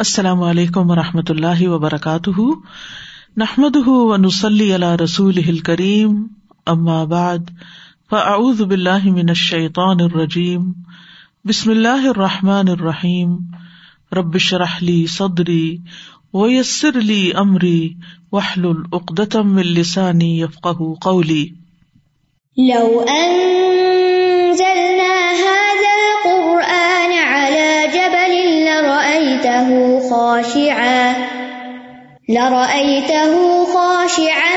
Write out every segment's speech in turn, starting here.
السلام علیکم و رحمۃ اللہ وبرکاتہ۔ نحمد و نسلی اللہ رسول کریم بعد، فاعوذ باللہ من الشیطان الرجیم۔ بسم اللہ الرحمٰن الرحیم۔ ربش رحلی صدری ویسر علی عمری وحل العقدم السانی یفق قولی۔ لو أنزلنا خاشعا. لرأيته خاشعا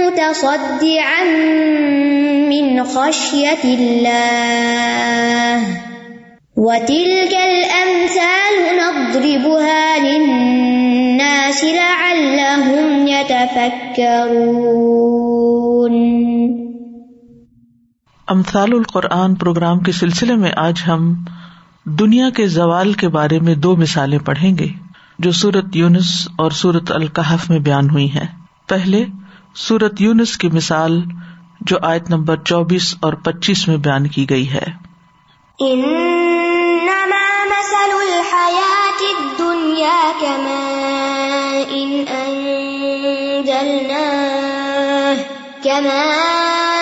متصدعا من خشية الله وتلك الأمثال نضربها للناس لعلهم يتفكرون امثال القرآن پروگرام کے سلسلے میں آج ہم دنیا کے زوال کے بارے میں دو مثالیں پڑھیں گے جو سورت یونس اور سورت القحف میں بیان ہوئی ہیں۔ پہلے، سورت یونس کی مثال جو آیت نمبر چوبیس اور پچیس میں بیان کی گئی ہے۔ انما مثل الحياة الدنيا كماء انزلناه كماء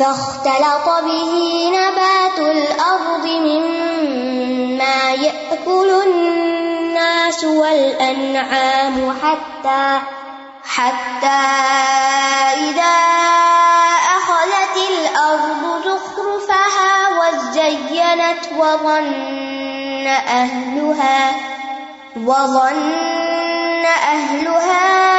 فاختلط به نبات الارض مما يأكل الناس والأنعام حتى حتى إذا أخذت الأرض زخرفها وزينت وظن أهلها وظن أهلها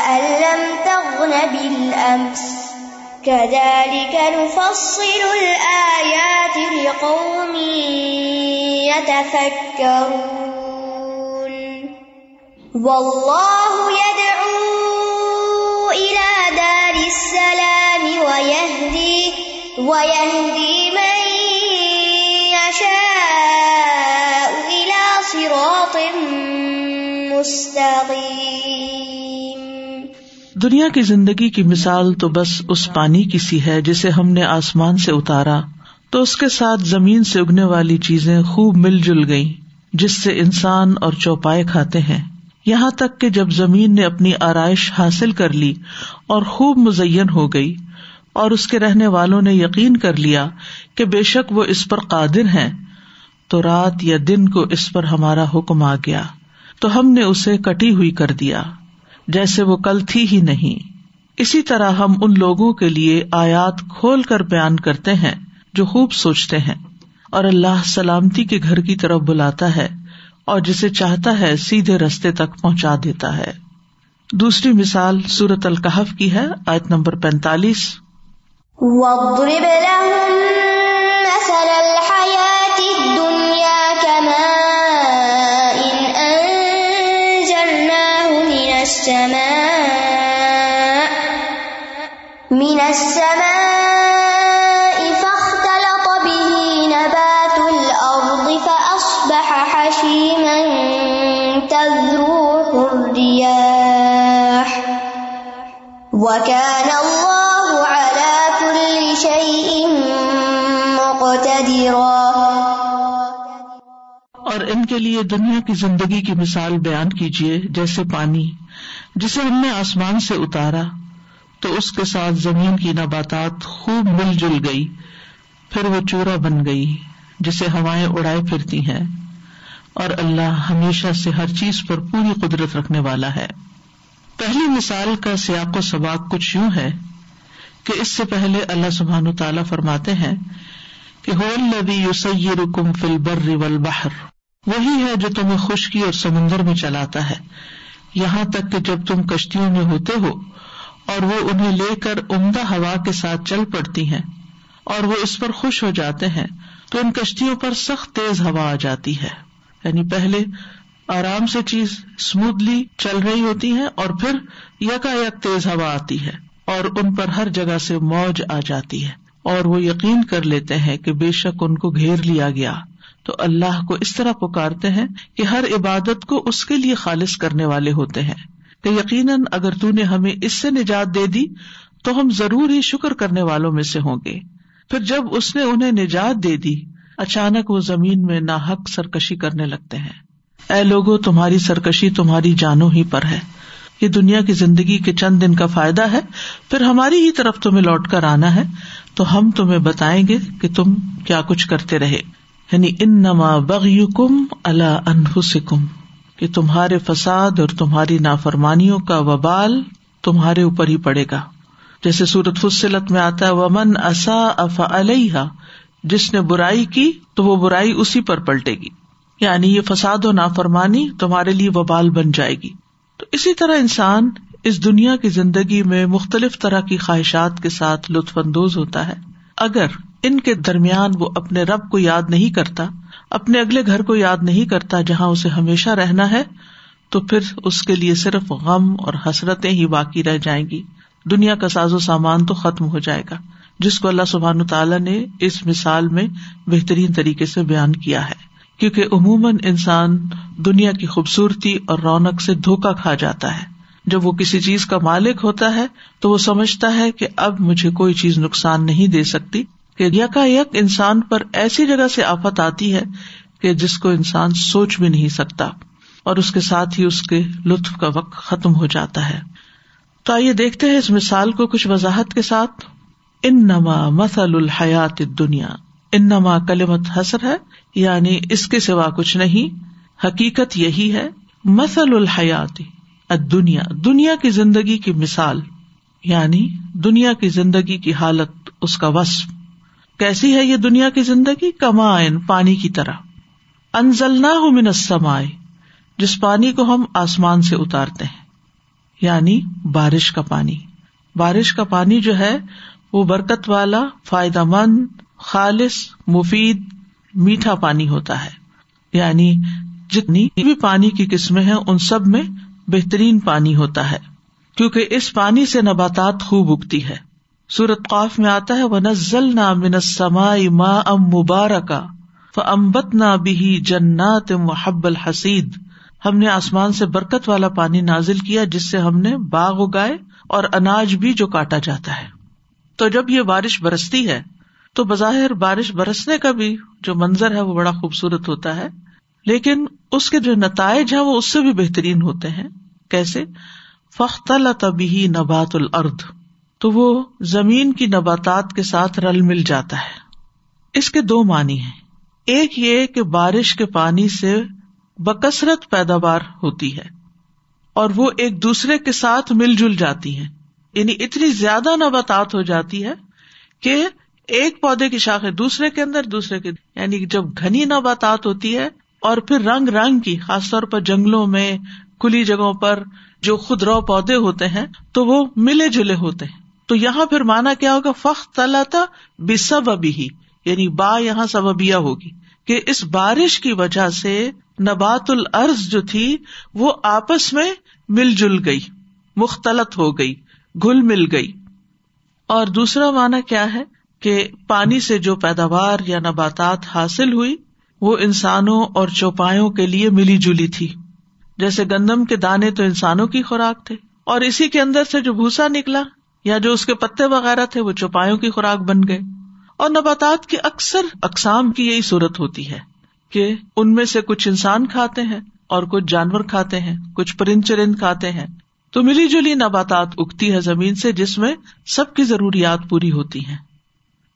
كأن لم تغن بالأمس كذلك نفصل الآيات لقوم يتفكرون والله يدعو إلى دار السلام ويهدي ويهدي من يشاء إلى صراط مستقيم دنیا کی زندگی کی مثال تو بس اس پانی کی سی ہے جسے ہم نے آسمان سے اتارا، تو اس کے ساتھ زمین سے اگنے والی چیزیں خوب مل جل گئی جس سے انسان اور چوپائے کھاتے ہیں۔ یہاں تک کہ جب زمین نے اپنی آرائش حاصل کر لی اور خوب مزین ہو گئی اور اس کے رہنے والوں نے یقین کر لیا کہ بے شک وہ اس پر قادر ہیں، تو رات یا دن کو اس پر ہمارا حکم آ گیا۔ تو ہم نے اسے کٹی ہوئی کر دیا۔ جیسے وہ کل تھی ہی نہیں۔ اسی طرح ہم ان لوگوں کے لیے آیات کھول کر بیان کرتے ہیں جو خوب سوچتے ہیں۔ اور اللہ سلامتی کے گھر کی طرف بلاتا ہے اور جسے چاہتا ہے سیدھے رستے تک پہنچا دیتا ہے۔ دوسری مثال سورت القحف کی ہے، آیت نمبر پینتالیس۔ من السماء فاختلط به نبات الأرض فأصبح حشيما تذروح الرياح وكان الله على كل شيء مقتدرا اور ان کے لیے دنیا کی زندگی کی مثال بیان کیجیے جیسے پانی، جسے ہم نے آسمان سے اتارا۔ تو اس کے ساتھ زمین کی نباتات خوب مل جل گئی، پھر وہ چورا بن گئی، جسے ہوائیں اڑائے پھرتی ہیں۔ اور اللہ ہمیشہ سے ہر چیز پر پوری قدرت رکھنے والا ہے۔ پہلی مثال کا سیاق و سباق کچھ یوں ہے کہ اس سے پہلے اللہ سبحان تعالیٰ فرماتے ہیں کہ رکم فل بر بہر وہی ہے جو تمہیں خشکی اور سمندر میں چلاتا ہے۔ یہاں تک کہ جب تم کشتیوں میں ہوتے ہو اور وہ انہیں لے کر عمدہ ہوا کے ساتھ چل پڑتی ہیں اور وہ اس پر خوش ہو جاتے ہیں تو ان کشتیوں پر سخت تیز ہوا آ جاتی ہے۔ یعنی پہلے آرام سے چیز اسموتھلی چل رہی ہوتی ہے اور پھر یکا یک تیز ہوا آتی ہے اور ان پر ہر جگہ سے موج آ جاتی ہے اور وہ یقین کر لیتے ہیں کہ بے شک ان کو گھیر لیا گیا۔ تو اللہ کو اس طرح پکارتے ہیں کہ ہر عبادت کو اس کے لیے خالص کرنے والے ہوتے ہیں۔ کہ یقیناً اگر تو نے ہمیں اس سے نجات دے دی، تو ہم ضرور ہی شکر کرنے والوں میں سے ہوں گے۔ پھر جب اس نے انہیں نجات دے دی، اچانک وہ زمین میں ناحق سرکشی کرنے لگتے ہیں۔ اے لوگو، تمہاری سرکشی تمہاری جانوں ہی پر ہے۔ یہ دنیا کی زندگی کے چند دن کا فائدہ ہے۔ پھر ہماری ہی طرف تمہیں لوٹ کر آنا ہے۔ تو ہم تمہیں بتائیں گے کہ تم کیا کچھ کرتے رہے۔ یعنی ان نما بغی کم اللہ انفسکم۔ کہ تمہارے فساد اور تمہاری نافرمانیوں کا وبال تمہارے اوپر ہی پڑے گا۔ جیسے سورت فصلت میں آتا ہے، ومن اصا اف علیہ جس نے برائی کی تو وہ برائی اسی پر پلٹے گی۔ یعنی یہ فساد و نافرمانی تمہارے لیے وبال بن جائے گی۔ تو اسی طرح انسان اس دنیا کی زندگی میں مختلف طرح کی خواہشات کے ساتھ لطف اندوز ہوتا ہے۔ اگر ان کے درمیان وہ اپنے رب کو یاد نہیں کرتا اپنے اگلے گھر کو یاد نہیں کرتا جہاں اسے ہمیشہ رہنا ہے، تو پھر اس کے لیے صرف غم اور حسرتیں ہی باقی رہ جائیں گی۔ دنیا کا ساز و سامان تو ختم ہو جائے گا، جس کو اللہ سبحان تعالیٰ نے اس مثال میں بہترین طریقے سے بیان کیا ہے۔ کیونکہ عموماً انسان دنیا کی خوبصورتی اور رونق سے دھوکا کھا جاتا ہے۔ جب وہ کسی چیز کا مالک ہوتا ہے، تو وہ سمجھتا ہے کہ اب مجھے کوئی چیز نقصان نہیں دے سکتی۔ کہ یکا یک انسان پر ایسی جگہ سے آفت آتی ہے کہ جس کو انسان سوچ بھی نہیں سکتا اور اس کے ساتھ ہی اس کے لطف کا وقت ختم ہو جاتا ہے۔ تو آئیے دیکھتے ہیں اس مثال کو کچھ وضاحت کے ساتھ۔ ان نما مسل الحیات دنیا ان نما کلمت حسر ہے یعنی اس کے سوا کچھ نہیں۔ حقیقت یہی ہے مسل الحیات دنیا دنیا کی زندگی کی مثال یعنی دنیا کی زندگی کی حالت، اس کا وصف۔ کیسی ہے یہ دنیا کی زندگی؟ کمائن پانی کی طرح۔ انزل نہ ہو جس پانی کو ہم آسمان سے اتارتے ہیں یعنی بارش کا پانی۔ بارش کا پانی جو ہے، وہ برکت والا، فائدہ مند، خالص، مفید، میٹھا پانی ہوتا ہے۔ یعنی جتنی بھی پانی کی قسمیں ہیں، ان سب میں بہترین پانی ہوتا ہے، کیونکہ اس پانی سے نباتات خوب اگتی ہے۔ سورت قاف میں آتا ہے وہ نزل منسما ما ام مبارکا امبت نہ بھی جنات محب الحسید ہم نے آسمان سے برکت والا پانی نازل کیا، جس سے ہم نے باغ اگائے اور اناج بھی جو کاٹا جاتا ہے۔ تو جب یہ بارش برستی ہے، تو بظاہر بارش برسنے کا بھی جو منظر ہے، وہ بڑا خوبصورت ہوتا ہے۔ لیکن اس کے جو نتائج ہیں، وہ اس سے بھی بہترین ہوتے ہیں۔ کیسے؟ فخت تبھی نبات الرد تو وہ زمین کی نباتات کے ساتھ رل مل جاتا ہے۔ اس کے دو معنی ہیں۔ ایک یہ کہ بارش کے پانی سے بکثرت پیداوار ہوتی ہے اور وہ ایک دوسرے کے ساتھ مل جل جاتی ہیں۔ یعنی اتنی زیادہ نباتات ہو جاتی ہے کہ ایک پودے کی شاخ ہے دوسرے کے اندر، دوسرے کے یعنی جب گھنی نباتات ہوتی ہے اور پھر رنگ رنگ کی، خاص طور پر جنگلوں میں، کھلی جگہوں پر جو خود رو پودے ہوتے ہیں، تو وہ ملے جلے ہوتے ہیں۔ تو یہاں پھر مانا کیا ہوگا؟ فخ تلا تھا بے سب ابھی ہی یعنی با یہاں سببیا ہوگی، کہ اس بارش کی وجہ سے نبات العرض جو تھی، وہ آپس میں مل جل گئی، مختلط ہو گئی گل مل گئی۔ اور دوسرا مانا کیا ہے؟ کہ پانی سے جو پیداوار یا نباتات حاصل ہوئی، وہ انسانوں اور چوپایوں کے لیے ملی جلی تھی۔ جیسے گندم کے دانے تو انسانوں کی خوراک تھے۔ اور اسی کے اندر سے جو بھوسا نکلا یا جو اس کے پتے وغیرہ تھے، وہ چوپایوں کی خوراک بن گئے۔ اور نباتات کی اکثر اقسام کی یہی صورت ہوتی ہے کہ ان میں سے کچھ انسان کھاتے ہیں اور کچھ جانور کھاتے ہیں، کچھ پرند چرند کھاتے ہیں۔ تو ملی جلی نباتات اگتی ہے زمین سے، جس میں سب کی ضروریات پوری ہوتی ہیں۔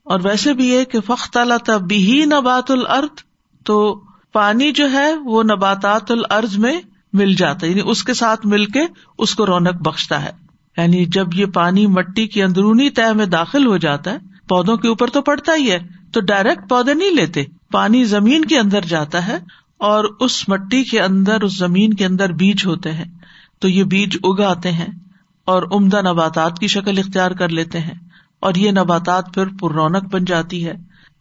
اور ویسے بھی یہ کہ فخت بھی نبات العرد تو پانی جو ہے، وہ نباتات العرض میں مل جاتا ہے۔ یعنی اس کے ساتھ مل کے اس کو رونق بخشتا ہے۔ یعنی جب یہ پانی مٹی کی اندرونی تہ میں داخل ہو جاتا ہے، پودوں کے اوپر تو پڑتا ہی ہے، تو ڈائریکٹ پودے نہیں لیتے۔ پانی زمین کے اندر جاتا ہے اور اس مٹی کے اندر، اس زمین کے اندر بیج ہوتے ہیں۔ تو یہ بیج اگاتے ہیں اور عمدہ نباتات کی شکل اختیار کر لیتے ہیں۔ اور یہ نباتات پھر پر رونق بن جاتی ہے۔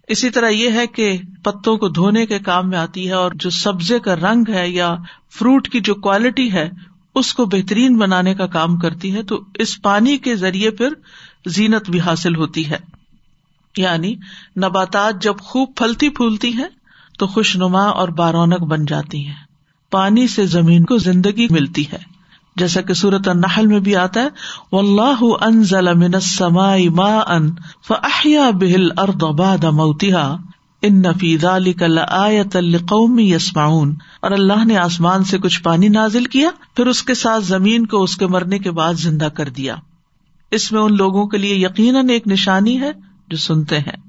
اسی طرح یہ ہے کہ پتوں کو دھونے کے کام میں آتی ہے اور جو سبزے کا رنگ ہے یا فروٹ کی جو کوالٹی ہے اس کو بہترین بنانے کا کام کرتی ہے، تو اس پانی کے ذریعے پھر زینت بھی حاصل ہوتی ہے۔ یعنی نباتات جب خوب پھلتی پھولتی ہیں، تو خوش نما اور بارونق بن جاتی ہیں۔ پانی سے زمین کو زندگی ملتی ہے۔ جیسا کہ سورت النحل میں بھی آتا ہے اللہ انزل من السماء ماء فاحيا به الارض بعد موتها۔ ان في ذلك لآية لقوم اور اللہ نے آسمان سے کچھ پانی نازل کیا، پھر اس کے ساتھ زمین کو اس کے مرنے کے بعد زندہ کر دیا۔ اس میں ان لوگوں کے لیے یقیناً ایک نشانی ہے جو سنتے ہیں۔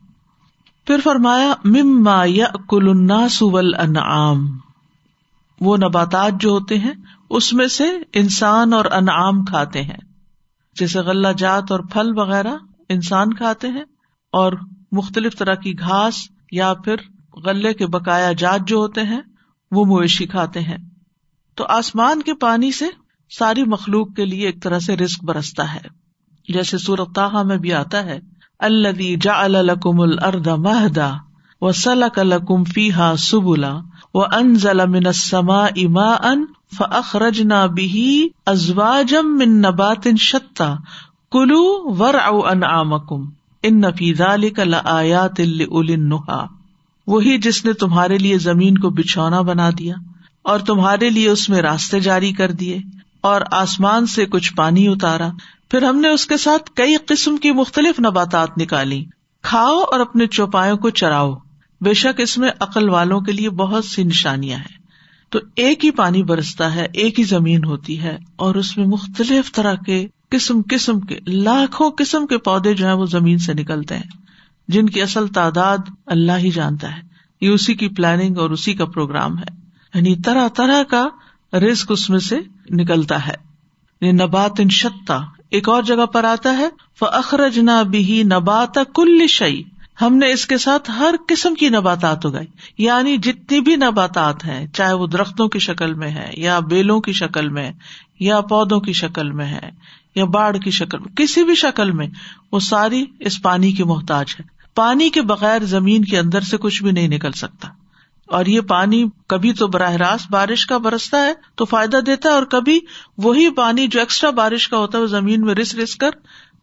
پھر فرمایا، مما یاکل الناس والانعام۔ وہ نباتات جو ہوتے ہیں، اس میں سے انسان اور انعام کھاتے ہیں۔ جیسے غلہ جات اور پھل وغیرہ انسان کھاتے ہیں، اور مختلف طرح کی گھاس یا پھر غلے کے بقایا جات جو ہوتے ہیں، وہ مویشی کھاتے ہیں۔ تو آسمان کے پانی سے ساری مخلوق کے لیے ایک طرح سے رسک برستا ہے۔ جیسے سورت تاہا میں بھی آتا ہے اللہ جا الکم الرد مہدا و سلک الکم فیحا سبلا و ان ضلع منسما اما ان فخرج نہ بھی ازواجم من نبات شتا۔ کلو ور او ان آمکم لآیات النحا، وہی جس نے تمہارے لیے زمین کو بچھونا بنا دیا اور تمہارے لیے اس میں راستے جاری کر دیے اور آسمان سے کچھ پانی اتارا۔ پھر ہم نے اس کے ساتھ کئی قسم کی مختلف نباتات نکالی۔ کھاؤ اور اپنے چوپاوں کو چراؤ۔ بے شک اس میں عقل والوں کے لیے بہت سی نشانیاں ہیں۔ تو ایک ہی پانی برستا ہے، ایک ہی زمین ہوتی ہے اور اس میں مختلف طرح کے قسم قسم کے، لاکھوں قسم کے پودے جو ہیں وہ زمین سے نکلتے ہیں، جن کی اصل تعداد اللہ ہی جانتا ہے۔ یہ اسی کی پلاننگ اور اسی کا پروگرام ہے۔ یعنی طرح طرح کا رسک اس میں سے نکلتا ہے۔ یعنی نبات ان شتا ایک اور جگہ پر آتا ہے اخرج نہ بھی نبات کل شعی ہم نے اس کے ساتھ ہر قسم کی نباتات اگائی۔ یعنی جتنی بھی نباتات ہیں، چاہے وہ درختوں کی شکل میں ہے یا بیلوں کی شکل میں، یا پودوں کی شکل میں ہے یا باڑ کی شکل میں، کسی بھی شکل میں، وہ ساری اس پانی کی محتاج ہے۔ پانی کے بغیر زمین کے اندر سے کچھ بھی نہیں نکل سکتا۔ اور یہ پانی کبھی تو براہ راست بارش کا برستا ہے تو فائدہ دیتا ہے، اور کبھی وہی پانی جو ایکسٹرا بارش کا ہوتا ہے، وہ زمین میں رس رس کر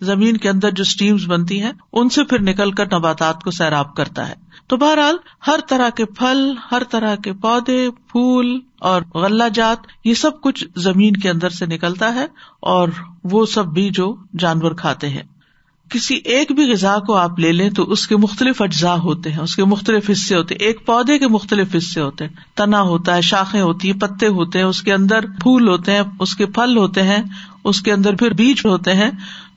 زمین کے اندر جو اسٹیمس بنتی ہیں، ان سے پھر نکل کر نباتات کو سیراب کرتا ہے۔ تو بہرحال، ہر طرح کے پھل، ہر طرح کے پودے، پھول اور غلہ جات یہ سب کچھ زمین کے اندر سے نکلتا ہے اور وہ سب بھی جو جانور کھاتے ہیں۔ کسی ایک بھی غذا کو آپ لے لیں تو اس کے مختلف اجزاء ہوتے ہیں، اس کے مختلف حصے ہوتے ہیں۔ ایک پودے کے مختلف حصے ہوتے ہیں۔ تنا ہوتا ہے، شاخیں ہوتی ہیں، پتے ہوتے ہیں، اس کے اندر پھول ہوتے ہیں، اس کے پھل ہوتے ہیں، اس کے اندر پھر بیج ہوتے ہیں۔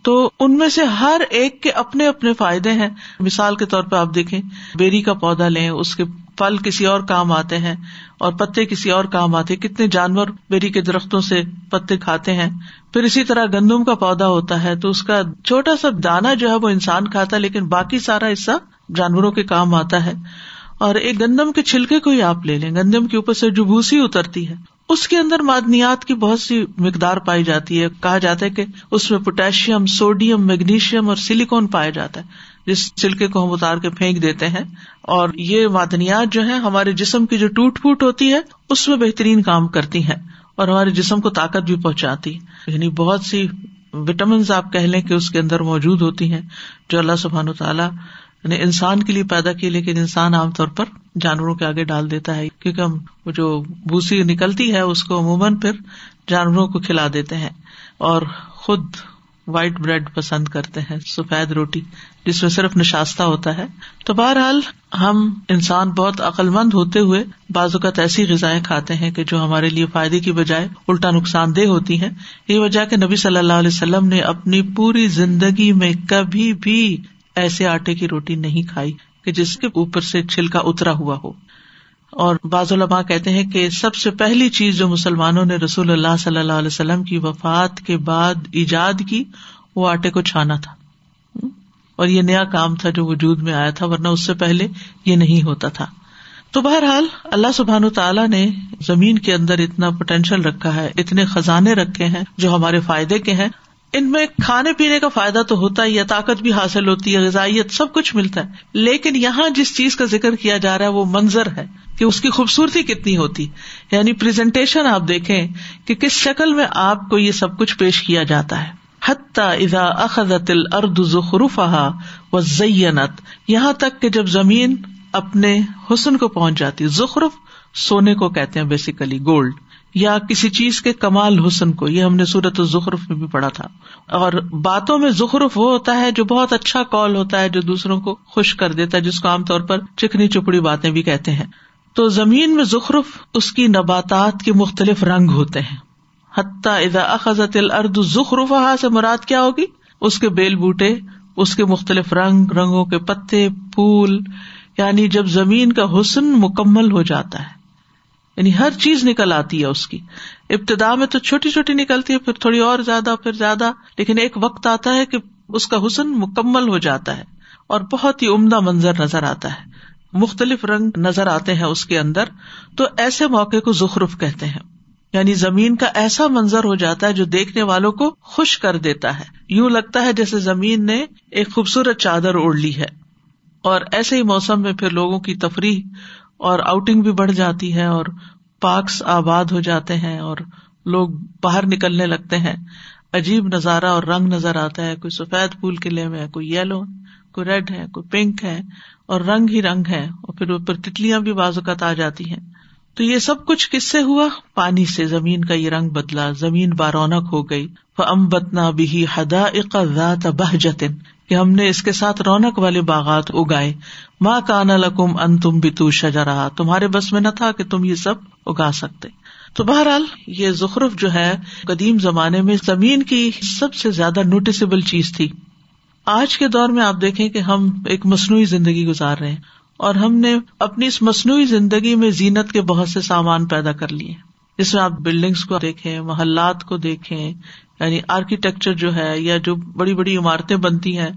تو ان میں سے ہر ایک کے اپنے اپنے فائدے ہیں۔ مثال کے طور پہ آپ دیکھیں، بیری کا پودا لیں، اس کے پھل کسی اور کام آتے ہیں اور پتے کسی اور کام آتے کتنے جانور بیری کے درختوں سے پتے کھاتے ہیں۔ پھر اسی طرح گندم کا پودا ہوتا ہے تو اس کا چھوٹا سا دانا جو ہے وہ انسان کھاتا ہے، لیکن باقی سارا حصہ جانوروں کے کام آتا ہے۔ اور ایک گندم کے چھلکے کو ہی آپ لے لیں۔ گندم کے اوپر سے جو بھوسی اترتی ہے۔ اس کے اندر معدنیات کی بہت سی مقدار پائی جاتی ہے۔ کہا جاتا ہے کہ اس میں پوٹیشیم، سوڈیم، میگنیشیم اور سلیکون پایا جاتا ہے، جس چھلکے کو ہم اتار کے پھینک دیتے ہیں۔ اور یہ معدنیات جو ہے ہمارے جسم کی جو ٹوٹ پھوٹ ہوتی ہے، اس میں بہترین کام کرتی ہیں اور ہمارے جسم کو طاقت بھی پہنچاتی یعنی بہت سی وٹامنس آپ کہہ لیں کہ اس کے اندر موجود ہوتی ہیں، جو اللہ سبحان و تعالیٰ یعنی انسان کے لیے پیدا کی، لیکن انسان عام طور پر جانوروں کے آگے ڈال دیتا ہے، کیونکہ ہم جو بھوسی نکلتی ہے، اس کو عموماً پھر جانوروں کو کھلا دیتے ہیں اور خود وائٹ بریڈ پسند کرتے ہیں، سفید روٹی، جس میں صرف نشاستہ ہوتا ہے۔ تو بہرحال ہم انسان بہت عقل مند ہوتے ہوئے بعض اوقات ایسی غذائیں کھاتے ہیں کہ جو ہمارے لیے فائدے کی بجائے الٹا نقصان دہ ہوتی ہیں۔ یہ وجہ کہ نبی صلی اللہ علیہ وسلم نے اپنی پوری زندگی میں کبھی بھی ایسے آٹے کی روٹی نہیں کھائی کہ جس کے اوپر سے چھلکا اترا ہوا ہو۔ اور بعض علماء کہتے ہیں کہ سب سے پہلی چیز جو مسلمانوں نے رسول اللہ صلی اللہ علیہ وسلم کی وفات کے بعد ایجاد کی وہ آٹے کو چھانا تھا۔ اور یہ نیا کام تھا جو وجود میں آیا تھا، ورنہ اس سے پہلے یہ نہیں ہوتا تھا۔ تو بہرحال اللہ سبحان تعالیٰ نے زمین کے اندر اتنا پوٹینشیل رکھا ہے، اتنے خزانے رکھے ہیں جو ہمارے فائدے کے ہیں۔ ان میں کھانے پینے کا فائدہ تو ہوتا ہی ہے، طاقت بھی حاصل ہوتی ہے، غذائیت سب کچھ ملتا ہے۔ لیکن یہاں جس چیز کا ذکر کیا جا رہا ہے، وہ منظر ہے کہ اس کی خوبصورتی کتنی ہوتی۔ یعنی پرزنٹیشن آپ دیکھیں کہ کس شکل میں آپ کو یہ سب کچھ پیش کیا جاتا ہے۔ حتیٰ اخذت الارض زخرفها وزینت۔ یہاں تک کہ جب زمین اپنے حسن کو پہنچ جاتی، زخرف سونے کو کہتے ہیں بیسیکلی گولڈ یا کسی چیز کے کمال حسن کو، یہ ہم نے صورت الزخرف میں بھی پڑھا تھا۔ اور باتوں میں زخرف وہ ہوتا ہے جو بہت اچھا کال ہوتا ہے جو دوسروں کو خوش کر دیتا ہے، جس کو عام طور پر چکنی چپڑی باتیں بھی کہتے ہیں۔ تو زمین میں زخرف اس کی نباتات کے مختلف رنگ ہوتے ہیں۔ حتیٰ اذا اخذت الارض زخرفها سے مراد کیا ہوگی؟ اس کے بیل بوٹے، اس کے مختلف رنگ، رنگوں کے پتے، پھول یعنی جب زمین کا حسن مکمل ہو جاتا ہے۔ یعنی ہر چیز نکل آتی ہے اس کی۔ ابتدا میں تو چھوٹی چھوٹی نکلتی ہے، پھر تھوڑی اور زیادہ، پھر زیادہ، لیکن ایک وقت آتا ہے کہ اس کا حسن مکمل ہو جاتا ہے اور بہت ہی عمدہ منظر نظر آتا ہے۔ مختلف رنگ نظر آتے ہیں اس کے اندر۔ تو ایسے موقع کو زخرف کہتے ہیں۔ یعنی زمین کا ایسا منظر ہو جاتا ہے جو دیکھنے والوں کو خوش کر دیتا ہے۔ یوں لگتا ہے جیسے زمین نے ایک خوبصورت چادر اوڑھ لی ہے۔ اور ایسے ہی موسم میں پھر لوگوں کی تفریح اور آؤٹنگ بھی بڑھ جاتی ہے اور پارکس آباد ہو جاتے ہیں اور لوگ باہر نکلنے لگتے ہیں۔ عجیب نظارہ اور رنگ نظر آتا ہے۔ کوئی سفید پھول قلعے میں کوئی یلو کوئی ریڈ ہے، کوئی پنک ہے اور رنگ ہی رنگ ہے اور پھر اوپر تتلیاں بھی اوقات آ جاتی ہیں۔ تو یہ سب کچھ کس سے ہوا؟ پانی سے۔ زمین کا یہ رنگ بدلا، زمین بارونق ہو گئی۔ امبتنا بھی ہدا اقات بہ جتن کہ ہم نے اس کے ساتھ رونق والے باغات اگائے۔ ماں کانا لکم ان تم بھی تو شجا رہا تمہارے بس میں نہ تھا کہ تم یہ سب اگا سکتے۔ تو بہرحال یہ زخرف جو ہے، قدیم زمانے میں زمین کی سب سے زیادہ نوٹسبل چیز تھی۔ آج کے دور میں آپ دیکھیں کہ ہم ایک مصنوعی زندگی گزار رہے ہیں۔ اور ہم نے اپنی اس مصنوعی زندگی میں زینت کے بہت سے سامان پیدا کر لیے۔ جس میں آپ بلڈنگس کو دیکھیں، محلات کو دیکھیں یعنی آرکیٹیکچر جو ہے یا جو بڑی بڑی عمارتیں بنتی ہیں،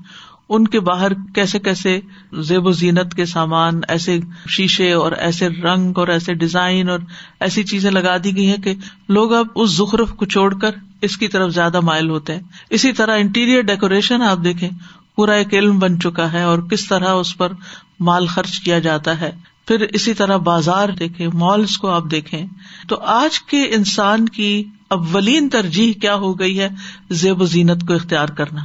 ان کے باہر کیسے کیسے زیب و زینت کے سامان، ایسے شیشے اور ایسے رنگ اور ایسے ڈیزائن اور ایسی چیزیں لگا دی گئی ہیں کہ لوگ اب اس زخرف کو چھوڑ کر اس کی طرف زیادہ مائل ہوتے ہیں۔ اسی طرح انٹیریئر ڈیکوریشن آپ دیکھیں، پورا ایک علم بن چکا ہے اور کس طرح اس پر مال خرچ کیا جاتا ہے۔ پھر اسی طرح بازار دیکھیں مالس کو آپ دیکھیں، تو آج کے انسان کی اولین ترجیح کیا ہو گئی ہے؟ زیب و زینت کو اختیار کرنا۔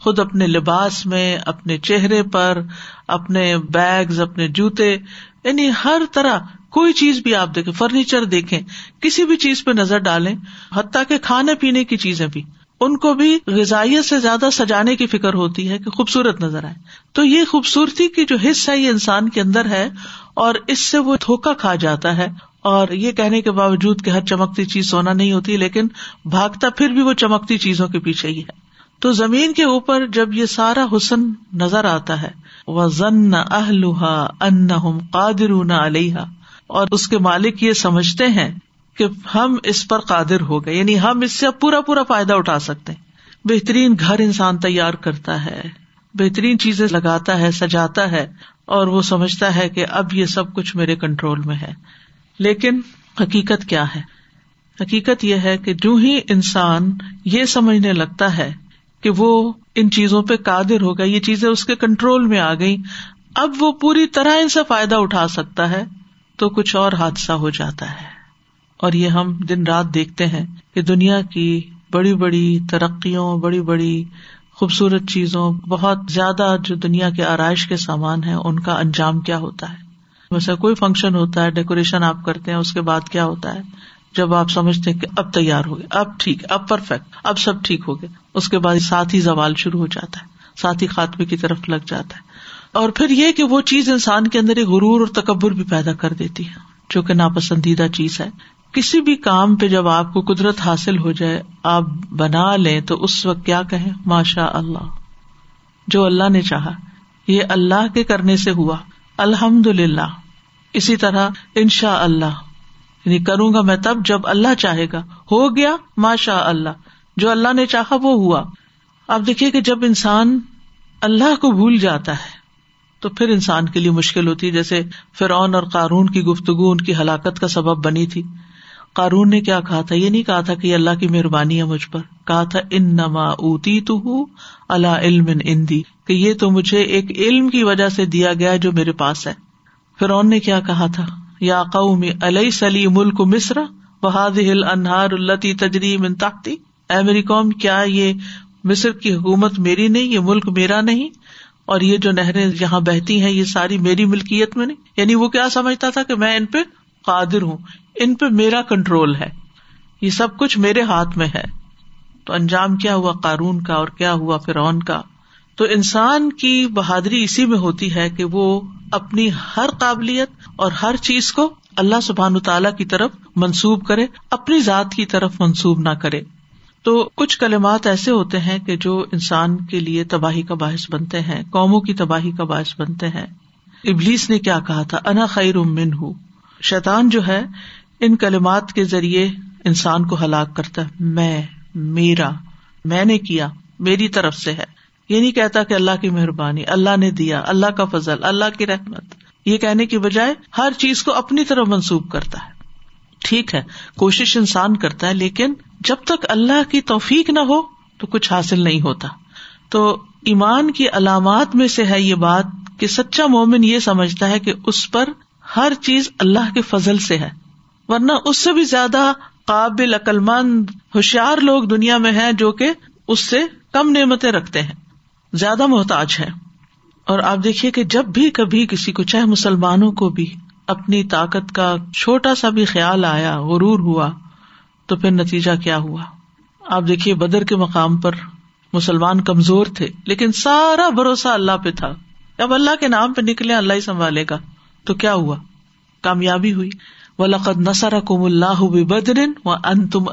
خود اپنے لباس میں، اپنے چہرے پر، اپنے بیگز، اپنے جوتے یعنی ہر طرح کوئی چیز بھی آپ دیکھیں، فرنیچر دیکھیں، کسی بھی چیز پہ نظر ڈالیں، حتیٰ کہ کھانے پینے کی چیزیں بھی۔ ان کو بھی غذائیت سے زیادہ سجانے کی فکر ہوتی ہے کہ خوبصورت نظر آئے۔ تو یہ خوبصورتی کی جو حصہ یہ انسان کے اندر ہے اور اس سے وہ دھوکا کھا جاتا ہے اور یہ کہنے کے باوجود کہ ہر چمکتی چیز سونا نہیں ہوتی، لیکن بھاگتا پھر بھی وہ چمکتی چیزوں کے پیچھے ہی ہے۔ تو زمین کے اوپر جب یہ سارا حسن نظر آتا ہے وہ ضن اہلوہا ان قادر علیہ اور اس کے مالک یہ سمجھتے ہیں کہ ہم اس پر قادر ہو گئے یعنی ہم اس سے پورا پورا فائدہ اٹھا سکتے ہیں۔ بہترین گھر انسان تیار کرتا ہے، بہترین چیزیں لگاتا ہے، سجاتا ہے، اور وہ سمجھتا ہے کہ اب یہ سب کچھ میرے کنٹرول میں ہے۔ لیکن حقیقت کیا ہے؟ حقیقت یہ ہے کہ جو ہی انسان یہ سمجھنے لگتا ہے کہ وہ ان چیزوں پہ قادر ہوگا یہ چیزیں اس کے کنٹرول میں آ گئی اب وہ پوری طرح ان سے فائدہ اٹھا سکتا ہے تو کچھ اور حادثہ ہو جاتا ہے۔ اور یہ ہم دن رات دیکھتے ہیں کہ دنیا کی بڑی بڑی ترقیوں، بڑی بڑی خوبصورت چیزوں، بہت زیادہ جو دنیا کے آرائش کے سامان ہے ان کا انجام کیا ہوتا ہے؟ ویسا کوئی فنکشن ہوتا ہے ڈیکوریشن آپ کرتے ہیں، اس کے بعد کیا ہوتا ہے؟ جب آپ سمجھتے ہیں کہ اب تیار ہو گئے، اب ٹھیک، اب پرفیکٹ اب سب ٹھیک ہو گئے اس کے بعد ساتھ ہی زوال شروع ہو جاتا ہے، ساتھ ہی خاتمے کی طرف لگ جاتا ہے۔ اور پھر یہ کہ وہ چیز انسان کے اندر ایک غرور اور تکبر بھی پیدا کر دیتی ہے، جو کہ ناپسندیدہ چیز ہے۔ کسی بھی کام پہ جب آپ کو قدرت حاصل ہو جائے، آپ بنا لیں تو اس وقت کیا کہیں؟ ماشاء اللہ۔ جو اللہ نے چاہا، یہ اللہ کے کرنے سے ہوا۔ الحمد للہ اسی طرح ان شاء اللہ یعنی کروں گا میں تب جب اللہ چاہے گا۔ ہو گیا ماشاء اللہ جو اللہ نے چاہا وہ ہوا۔ اب دیکھیے کہ جب انسان اللہ کو بھول جاتا ہے، تو پھر انسان کے لیے مشکل ہوتی ہے۔ جیسے فرعون اور قارون کی گفتگو، ان کی ہلاکت کا سبب بنی تھی۔ قارون نے کیا کہا تھا؟ یہ نہیں کہا تھا کہ اللہ کی مہربانی ہے مجھ پر۔ کہا تھا ان نما اوتی تو ہوں اللہ علم اندی۔ کہ یہ تو مجھے ایک علم کی وجہ سے دیا گیا جو میرے پاس ہے۔ پھر نے کیا کہا تھا؟ یا قومی علیہ سلی ملک مصر بحاد ہل انہار التی تجری من اے میری قوم، کیا یہ مصر کی حکومت میری نہیں، یہ ملک میرا نہیں؟ اور یہ جو نہریں یہاں بہتی ہیں، یہ ساری میری ملکیت میں نہیں؟ یعنی وہ کیا سمجھتا تھا کہ میں ان پہ قادر ہوں، ان پہ میرا کنٹرول ہے۔ یہ سب کچھ میرے ہاتھ میں ہے۔ تو انجام کیا ہوا؟ قارون کا اور کیا ہوا فرعون کا؟ تو انسان کی بہادری اسی میں ہوتی ہے کہ وہ اپنی ہر قابلیت اور ہر چیز کو اللہ سبحان تعالی کی طرف منسوب کرے، اپنی ذات کی طرف منسوب نہ کرے۔ تو کچھ کلمات ایسے ہوتے ہیں کہ جو انسان کے لیے تباہی کا باعث بنتے ہیں، قوموں کی تباہی کا باعث بنتے ہیں۔ ابلیس نے کیا کہا تھا؟ انا خیر امن ہوں شیطان جو ہے، ان کلمات کے ذریعے انسان کو ہلاک کرتا ہے۔ میں، میرا، میں نے کیا، میری طرف سے ہے۔ یہ نہیں کہتا کہ اللہ کی مہربانی، اللہ نے دیا، اللہ کا فضل، اللہ کی رحمت۔ یہ کہنے کی بجائے ہر چیز کو اپنی طرف منسوخ کرتا ہے۔ ٹھیک ہے، کوشش انسان کرتا ہے، لیکن جب تک اللہ کی توفیق نہ ہو تو کچھ حاصل نہیں ہوتا۔ تو ایمان کی علامات میں سے ہے یہ بات کہ سچا مومن یہ سمجھتا ہے کہ اس پر ہر چیز اللہ کے فضل سے ہے۔ ورنہ اس سے بھی زیادہ قابل، عقلمند، ہوشیار لوگ دنیا میں ہیں جو کہ اس سے کم نعمتیں رکھتے ہیں۔ زیادہ محتاج ہے۔ اور آپ دیکھیے کہ جب بھی کبھی کسی کو، چاہے مسلمانوں کو بھی، اپنی طاقت کا چھوٹا سا بھی خیال آیا، غرور ہوا، تو پھر نتیجہ کیا ہوا؟ آپ دیکھیے بدر کے مقام پر مسلمان کمزور تھے، لیکن سارا بھروسہ اللہ پہ تھا۔ اب اللہ کے نام پہ نکلے، اللہ ہی سنبھالے گا۔ تو کیا ہوا؟ کامیابی ہوئی۔ و لقد نسر کم اللہ بدرن و ان تم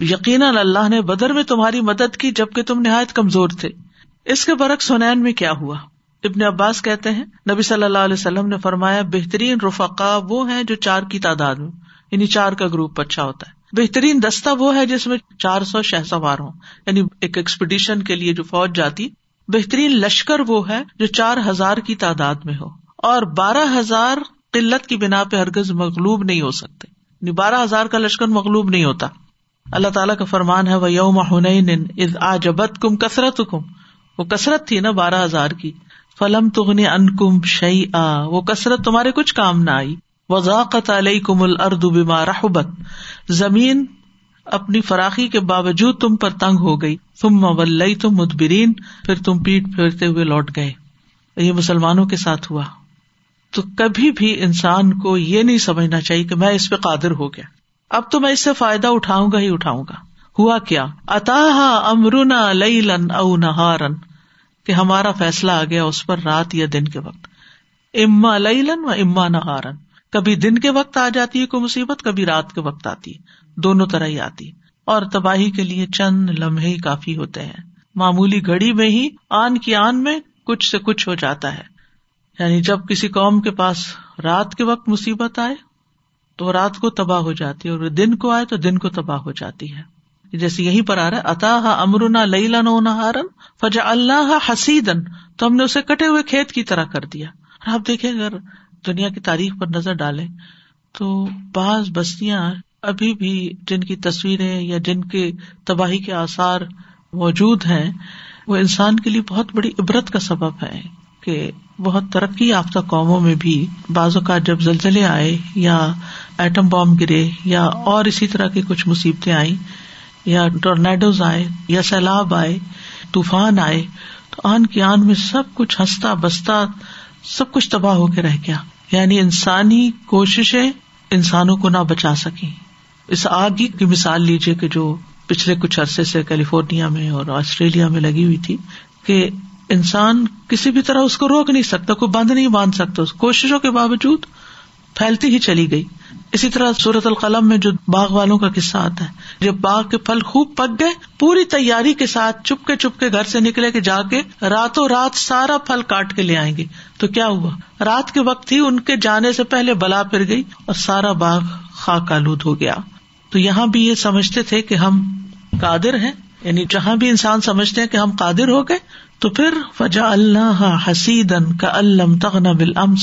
یقیناً اللہ نے بدر میں تمہاری مدد کی، جبکہ تم نہایت کمزور تھے۔ اس کے برق سنین میں کیا ہوا؟ ابن عباس کہتے ہیں، نبی صلی اللہ علیہ وسلم نے فرمایا، بہترین رفقا وہ ہیں جو چار کی تعداد میں یعنی چار کا گروپ اچھا ہوتا ہے۔ بہترین دستہ وہ ہے جس میں چار سو شہ سوار ہوں یعنی ایک ایکسپیڈیشن کے لیے جو فوج جاتی، بہترین لشکر وہ ہے جو چار ہزار کی تعداد میں ہو۔ اور بارہ ہزار قلت کی بنا پہ ہرگز مغلوب نہیں ہو سکتے۔ یعنی بارہ ہزار کا لشکر مغلوب نہیں ہوتا۔ اللہ تعالیٰ کا فرمان ہے وہ یوم آ جبت کم کثرت کم وہ کثرت تھی نا بارہ ہزار کی۔ فلم تغنی ان کم شعی آ وہ کثرت تمہارے کچھ کام نہ آئی۔ وضاقت علیہ کم الرد بیمار رحبت۔ زمین اپنی فراخی کے باوجود تم پر تنگ ہو گئی۔ تم مول تم مدبرین پھر تم پیٹ پھیرتے ہوئے لوٹ گئے۔ یہ مسلمانوں کے ساتھ ہوا۔ تو کبھی بھی انسان کو یہ نہیں سمجھنا چاہیے کہ میں اس پہ قادر ہو گیا۔ اب تو میں اس سے فائدہ اٹھاؤں گا ہی اٹھاؤں گا۔ ہوا کیا؟ اتاحا امرنا لئی لن او نہارن کہ ہمارا فیصلہ آ گیا اس پر رات یا دن کے وقت۔ اما لن و اما نہارن۔ کبھی دن کے وقت آ جاتی ہے کوئی مصیبت، کبھی رات کے وقت آتی ہے۔ دونوں طرح ہی آتی اور تباہی کے لیے چند لمحے ہی کافی ہوتے ہیں۔ معمولی گھڑی میں ہی آن کی آن میں کچھ سے کچھ ہو جاتا ہے۔ یعنی جب کسی قوم کے پاس رات کے وقت مصیبت آئے تو رات کو تباہ ہو جاتی ہے اور دن کو آئے تو دن کو تباہ ہو جاتی ہے۔ جیسے یہیں پر آ رہا ہے اتا امرنا لئی لو نہارن فجا اللہ حسیدن تو ہم نے اسے کٹے ہوئے کھیت کی طرح کر دیا۔ اور آپ دیکھیں، اگر دنیا کی تاریخ پر نظر ڈالیں، تو بعض بستیاں ابھی بھی جن کی تصویریں یا جن کے تباہی کے آثار موجود ہیں، وہ انسان کے لیے بہت بڑی عبرت کا سبب ہے کہ بہت ترقی یافتہ قوموں میں بھی بعض اوقات جب زلزلے آئے یا ایٹم بام گرے یا اور اسی طرح کی کچھ مصیبتیں آئی یا ٹورنیڈوز آئے یا سیلاب آئے، طوفان آئے، تو آن کی آن میں سب کچھ ہنستا بستا، سب کچھ تباہ ہو کے رہ گیا۔ یعنی انسانی کوششیں انسانوں کو نہ بچا سکی اس آگ کی مثال لیجیے کہ جو پچھلے کچھ عرصے سے کیلیفورنیا میں اور آسٹریلیا میں لگی ہوئی تھی کہ انسان کسی بھی طرح اس کو روک نہیں سکتا، کوئی بند نہیں باندھ سکتا، کوششوں کے باوجود پھیلتی ہی چلی گئی۔ اسی طرح سورت القلم میں جو باغ والوں کا قصہ آتا ہے، جب باغ کے پھل خوب پک گئے، پوری تیاری کے ساتھ چپ کے چپ کے گھر سے نکلے کے جا کے راتوں رات سارا پھل کاٹ کے لے آئیں گے۔ تو کیا ہوا؟ رات کے وقت ہی ان کے جانے سے پہلے بلا پھر گئی اور سارا باغ خاک آلود ہو گیا۔ تو یہاں بھی یہ سمجھتے تھے کہ ہم قادر ہیں یعنی جہاں بھی انسان سمجھتے ہیں کہ ہم قادر ہو گئے، تو پھر فجا اللہ حسید کا علم تغنا بل امس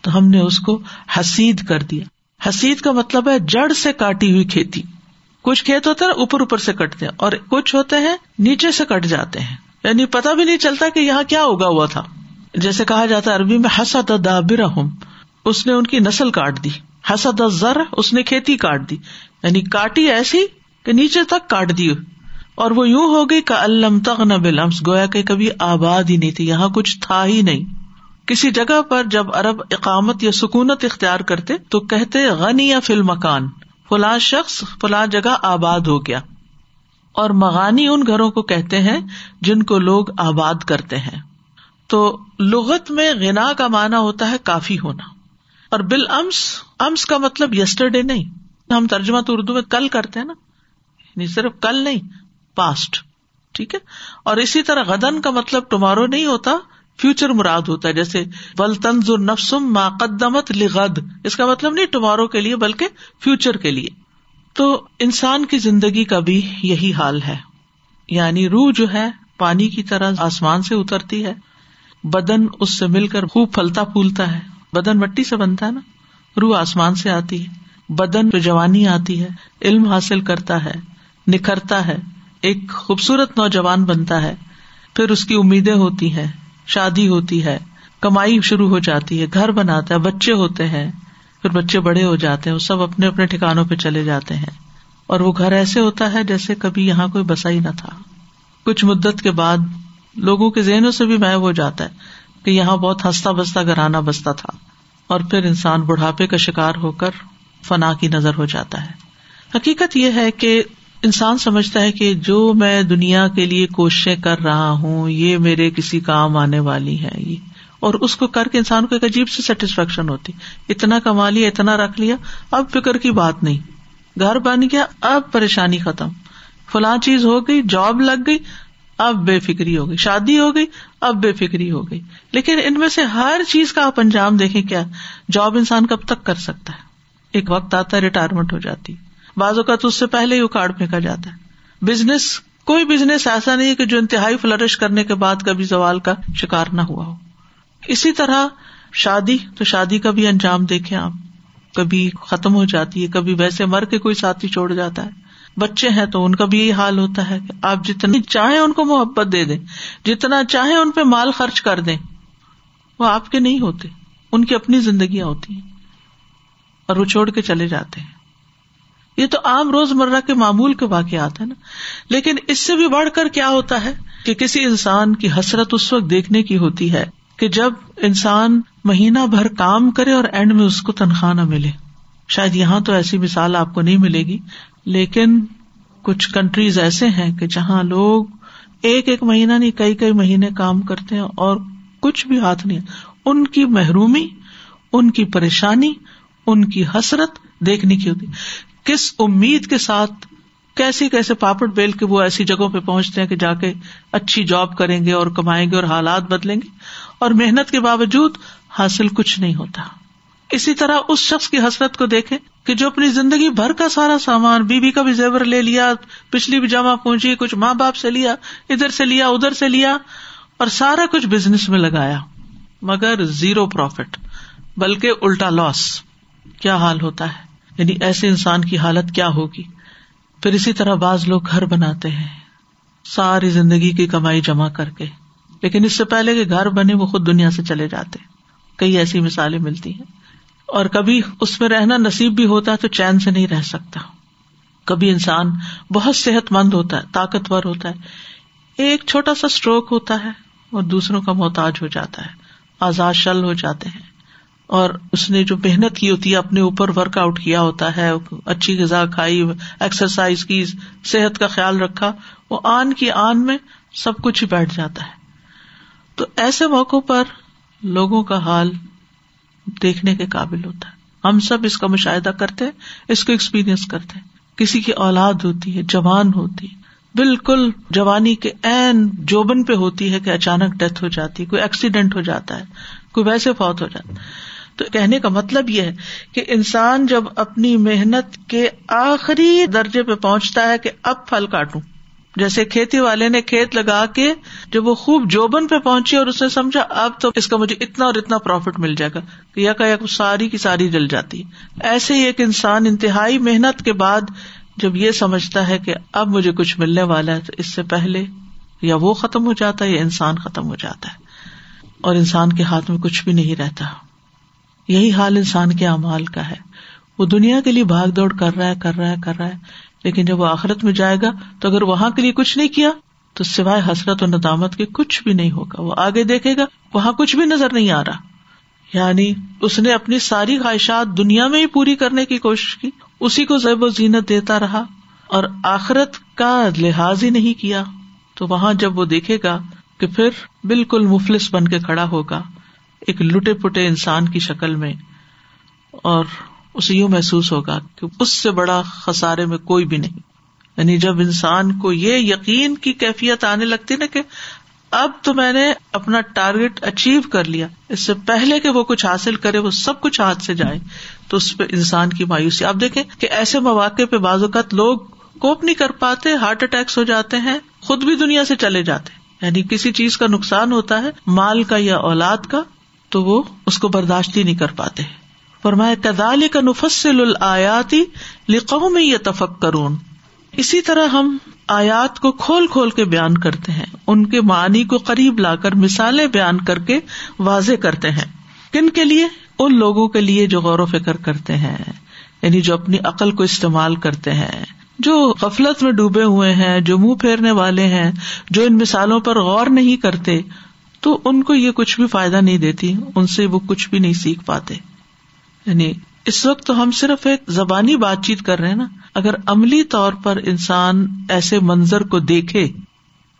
تو ہم نے اس کو حسید کر دیا۔ حسید کا مطلب ہے جڑ سے کاٹی ہوئی کھیتی۔ کچھ کھیت ہوتے ہیں اوپر اوپر سے کٹتے ہیں اور کچھ ہوتے ہیں نیچے سے کٹ جاتے ہیں۔ یعنی پتا بھی نہیں چلتا کہ یہاں کیا اگا ہوا تھا۔ جیسے کہا جاتا ہے عربی میں، حسد دابر اس نے ان کی نسل کاٹ دی۔ حسد ذر اس نے کھیتی کاٹ دی۔ یعنی کاٹی ایسی کہ نیچے تک کاٹ دی۔ اور وہ یوں ہو گئی کا علم تغ نہ بلمس گویا کہ کبھی آباد ہی نہیں تھی، یہاں کچھ تھا ہی نہیں۔ کسی جگہ پر جب ارب اقامت یا سکونت اختیار کرتے تو کہتے، غنی یا فل مکان فلاں شخص فلاں جگہ آباد ہو گیا۔ اور مغانی ان گھروں کو کہتے ہیں جن کو لوگ آباد کرتے ہیں۔ تو لغت میں غنا کا مانا ہوتا ہے کافی ہونا۔ اور بال امس امس کا مطلب یسٹرڈے نہیں۔ ہم ترجمہ تو اردو میں کل کرتے ہیں نا۔ یعنی صرف کل نہیں پاسٹ ٹھیک ہے؟ اور اسی طرح غدن کا مطلب ٹمارو نہیں ہوتا۔ فیوچر مراد ہوتا ہے، جیسے بل تنظ نفسم ماقدمت لغد اس کا مطلب نہیں ٹمارو کے لیے، بلکہ فیوچر کے لیے۔ تو انسان کی زندگی کا بھی یہی حال ہے۔ یعنی روح جو ہے، پانی کی طرح آسمان سے اترتی ہے۔ بدن اس سے مل کر خوب پھلتا پھولتا ہے۔ بدن مٹی سے بنتا ہے نا۔ روح آسمان سے آتی ہے۔ بدن پہ جوانی آتی ہے۔ علم حاصل کرتا ہے۔ نکھرتا ہے۔ ایک خوبصورت نوجوان بنتا ہے۔ پھر اس کی امیدیں ہوتی ہیں۔ شادی ہوتی ہے، کمائی شروع ہو جاتی ہے، گھر بناتا ہے، بچے ہوتے ہیں، پھر بچے بڑے ہو جاتے ہیں، وہ سب اپنے اپنے ٹھکانوں پہ چلے جاتے ہیں۔ اور وہ گھر ایسے ہوتا ہے جیسے کبھی یہاں کوئی بسا ہی نہ تھا۔ کچھ مدت کے بعد لوگوں کے ذہنوں سے بھی محب ہو جاتا ہے کہ یہاں بہت ہنستا بستا گرانا بستا تھا۔ اور پھر انسان بڑھاپے کا شکار ہو کر فنا کی نظر ہو جاتا ہے۔ حقیقت یہ ہے کہ انسان سمجھتا ہے کہ جو میں دنیا کے لیے کوششیں کر رہا ہوں، یہ میرے کسی کام آنے والی ہے، یہ۔ اور اس کو کر کے انسان کو ایک عجیب سی سیٹسفیکشن ہوتی۔ اتنا کما لیا، اتنا رکھ لیا، اب فکر کی بات نہیں۔ گھر بن گیا، اب پریشانی ختم۔ فلاں چیز ہو گئی، جاب لگ گئی، اب بے فکری ہو گئی۔ شادی ہو گئی، اب بے فکری ہو گئی۔ لیکن ان میں سے ہر چیز کا آپ انجام دیکھیں کیا؟ جاب انسان کب تک کر سکتا ہے؟ ایک وقت آتا ہے ریٹائرمنٹ ہو جاتی۔ بازو کا تو اس سے پہلے ہی اکاڑ پھینکا جاتا ہے۔ بزنس، کوئی بزنس ایسا نہیں ہے کہ جو انتہائی فلرش کرنے کے بعد کبھی زوال کا شکار نہ ہوا ہو۔ اسی طرح شادی، تو شادی کا بھی انجام دیکھے آپ۔ کبھی ختم ہو جاتی ہے، کبھی ویسے مر کے کوئی ساتھی چھوڑ جاتا ہے۔ بچے ہیں تو ان کا بھی یہی حال ہوتا ہے کہ آپ جتنی چاہیں ان کو محبت دے دیں، جتنا چاہیں ان پہ مال خرچ کر دیں، وہ آپ کے نہیں ہوتے۔ ان کی اپنی زندگیاں ہوتی ہیں اور وہ چھوڑ کے چلے جاتے ہیں۔ یہ تو عام روز مرہ کے معمول کے واقعات ہیں نا۔ لیکن اس سے بھی بڑھ کر کیا ہوتا ہے کہ کسی انسان کی حسرت اس وقت دیکھنے کی ہوتی ہے کہ جب انسان مہینہ بھر کام کرے اور اینڈ میں اس کو تنخواہ نہ ملے۔ شاید یہاں تو ایسی مثال آپ کو نہیں ملے گی۔ لیکن کچھ کنٹریز ایسے ہیں کہ جہاں لوگ ایک ایک مہینہ نہیں، کئی کئی مہینے کام کرتے ہیں اور کچھ بھی ہاتھ نہیں۔ ان کی محرومی، ان کی پریشانی، ان کی حسرت دیکھنے کی ہوتی۔ کس امید کے ساتھ کیسے کیسے پاپڑ بیل کے وہ ایسی جگہوں پہ پہنچتے ہیں کہ جا کے اچھی جاب کریں گے اور کمائیں گے اور حالات بدلیں گے؟ اور محنت کے باوجود حاصل کچھ نہیں ہوتا۔ اسی طرح اس شخص کی حسرت کو دیکھے کہ جو اپنی زندگی بھر کا سارا سامان، بیوی کا بھی زیور لے لیا، پچھلی بھی جمع پہنچی کچھ ماں باپ سے لیا، ادھر سے لیا، ادھر سے لیا، اور سارا کچھ بزنس میں لگایا۔ مگر زیرو پروفٹ بلکہ الٹا لاس کیا حال ہوتا ہے؟ یعنی ایسے انسان کی حالت کیا ہوگی؟ پھر اسی طرح بعض لوگ گھر بناتے ہیں، ساری زندگی کی کمائی جمع کر کے۔ لیکن اس سے پہلے کہ گھر بنے، وہ خود دنیا سے چلے جاتے کئی ایسی مثالیں ملتی ہیں۔ اور کبھی اس میں رہنا نصیب بھی ہوتا ہے تو چین سے نہیں رہ سکتا۔ کبھی انسان بہت صحت مند ہوتا ہے، طاقتور ہوتا ہے۔ ایک چھوٹا سا اسٹروک ہوتا ہے اور دوسروں کا محتاج ہو جاتا ہے، آزاد شل ہو جاتے ہیں۔ اور اس نے جو محنت کی ہوتی ہے، اپنے اوپر ورک آؤٹ کیا ہوتا ہے، اچھی غذا کھائی ایکسرسائز کی، صحت کا خیال رکھا، وہ آن کی آن میں سب کچھ ہی بیٹھ جاتا ہے۔ تو ایسے موقع پر لوگوں کا حال دیکھنے کے قابل ہوتا ہے۔ ہم سب اس کا مشاہدہ کرتے، اس کو ایکسپیرئنس کرتے۔ کسی کی اولاد ہوتی ہے، جوان ہوتی بالکل جوانی کے این جوبن پہ ہوتی ہے کہ اچانک ڈیتھ ہو جاتی کوئی ایکسیڈینٹ ہو جاتا ہے، کوئی ویسے فوت ہو جاتا تو کہنے کا مطلب یہ ہے کہ انسان جب اپنی محنت کے آخری درجے پہ پہنچتا ہے کہ اب پھل کاٹوں۔ جیسے کھیتی والے نے کھیت لگا کے جب وہ خوب جوبن پہ پہنچی اور اس نے سمجھا، اب تو اس کا مجھے اتنا اور اتنا پروفٹ مل جائے گا۔ یا کہ ساری کی ساری جل جاتی ایسے ہی ایک انسان انتہائی محنت کے بعد جب یہ سمجھتا ہے کہ اب مجھے کچھ ملنے والا ہے تو اس سے پہلے یا وہ ختم ہو جاتا ہے یا انسان ختم ہو جاتا ہے۔ اور انسان کے ہاتھ میں کچھ بھی نہیں رہتا۔ یہی حال انسان کے امال کا ہے۔ وہ دنیا کے لیے بھاگ دوڑ کر رہا ہے، کر رہا ہے، کر رہا ہے۔ لیکن جب وہ آخرت میں جائے گا تو اگر وہاں کے لیے کچھ نہیں کیا تو سوائے حسرت و ندامت کے کچھ بھی نہیں ہوگا۔ وہ آگے دیکھے گا، وہاں کچھ بھی نظر نہیں آ رہا۔ یعنی اس نے اپنی ساری خواہشات دنیا میں ہی پوری کرنے کی کوشش کی، اسی کو زیب و زینت دیتا رہا اور آخرت کا لحاظ ہی نہیں کیا۔ تو وہاں جب وہ دیکھے گا کہ پھر بالکل مفلس بن کے کھڑا ہوگا ایک لٹے پٹے انسان کی شکل میں اور اسے یوں محسوس ہوگا کہ اس سے بڑا خسارے میں کوئی بھی نہیں۔ یعنی جب انسان کو یہ یقین کی کیفیت آنے لگتی نا کہ اب تو میں نے اپنا ٹارگیٹ اچیو کر لیا، اس سے پہلے کہ وہ کچھ حاصل کرے، وہ سب کچھ ہاتھ سے جائے، تو اس پہ انسان کی مایوسی۔ آپ دیکھیں کہ ایسے مواقع پہ بعض اوقات لوگ کوپ نہیں کر پاتے، ہارٹ اٹیکس ہو جاتے ہیں، خود بھی دنیا سے چلے جاتے۔ ہیں یعنی کسی چیز کا نقصان ہوتا ہے، مال کا یا اولاد کا تو وہ اس کو برداشت ہی نہیں کر پاتے۔ فرمایا کدال کا نفسل الیاتی لکھوں میں یہ تفک کرون اسی طرح ہم آیات کو کھول کھول کے بیان کرتے ہیں۔ ان کے معنی کو قریب لا کر مثالیں بیان کر کے واضح کرتے ہیں۔ کن کے لیے؟ ان لوگوں کے لیے جو غور و فکر کرتے ہیں یعنی جو اپنی عقل کو استعمال کرتے ہیں۔ جو غفلت میں ڈوبے ہوئے ہیں، جو منہ پھیرنے والے ہیں، جو ان مثالوں پر غور نہیں کرتے تو ان کو یہ کچھ بھی فائدہ نہیں دیتی، ان سے وہ کچھ بھی نہیں سیکھ پاتے۔ یعنی اس وقت تو ہم صرف ایک زبانی بات چیت کر رہے ہیں نا۔ اگر عملی طور پر انسان ایسے منظر کو دیکھے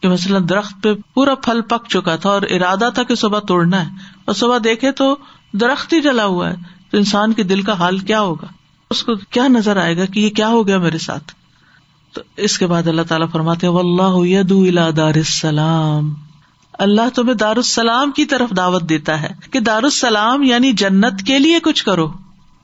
کہ مثلاً درخت پہ پورا پھل پک چکا تھا اور ارادہ تھا کہ صبح توڑنا ہے اور صبح دیکھے تو درخت ہی جلا ہوا ہے، تو انسان کے دل کا حال کیا ہوگا؟ اس کو کیا نظر آئے گا کہ یہ کیا ہو گیا میرے ساتھ؟ تو اس کے بعد اللہ تعالیٰ فرماتے و اللہ دار السلام۔ اللہ تمہیں دار السلام کی طرف دعوت دیتا ہے کہ دار السلام یعنی جنت کے لیے کچھ کرو،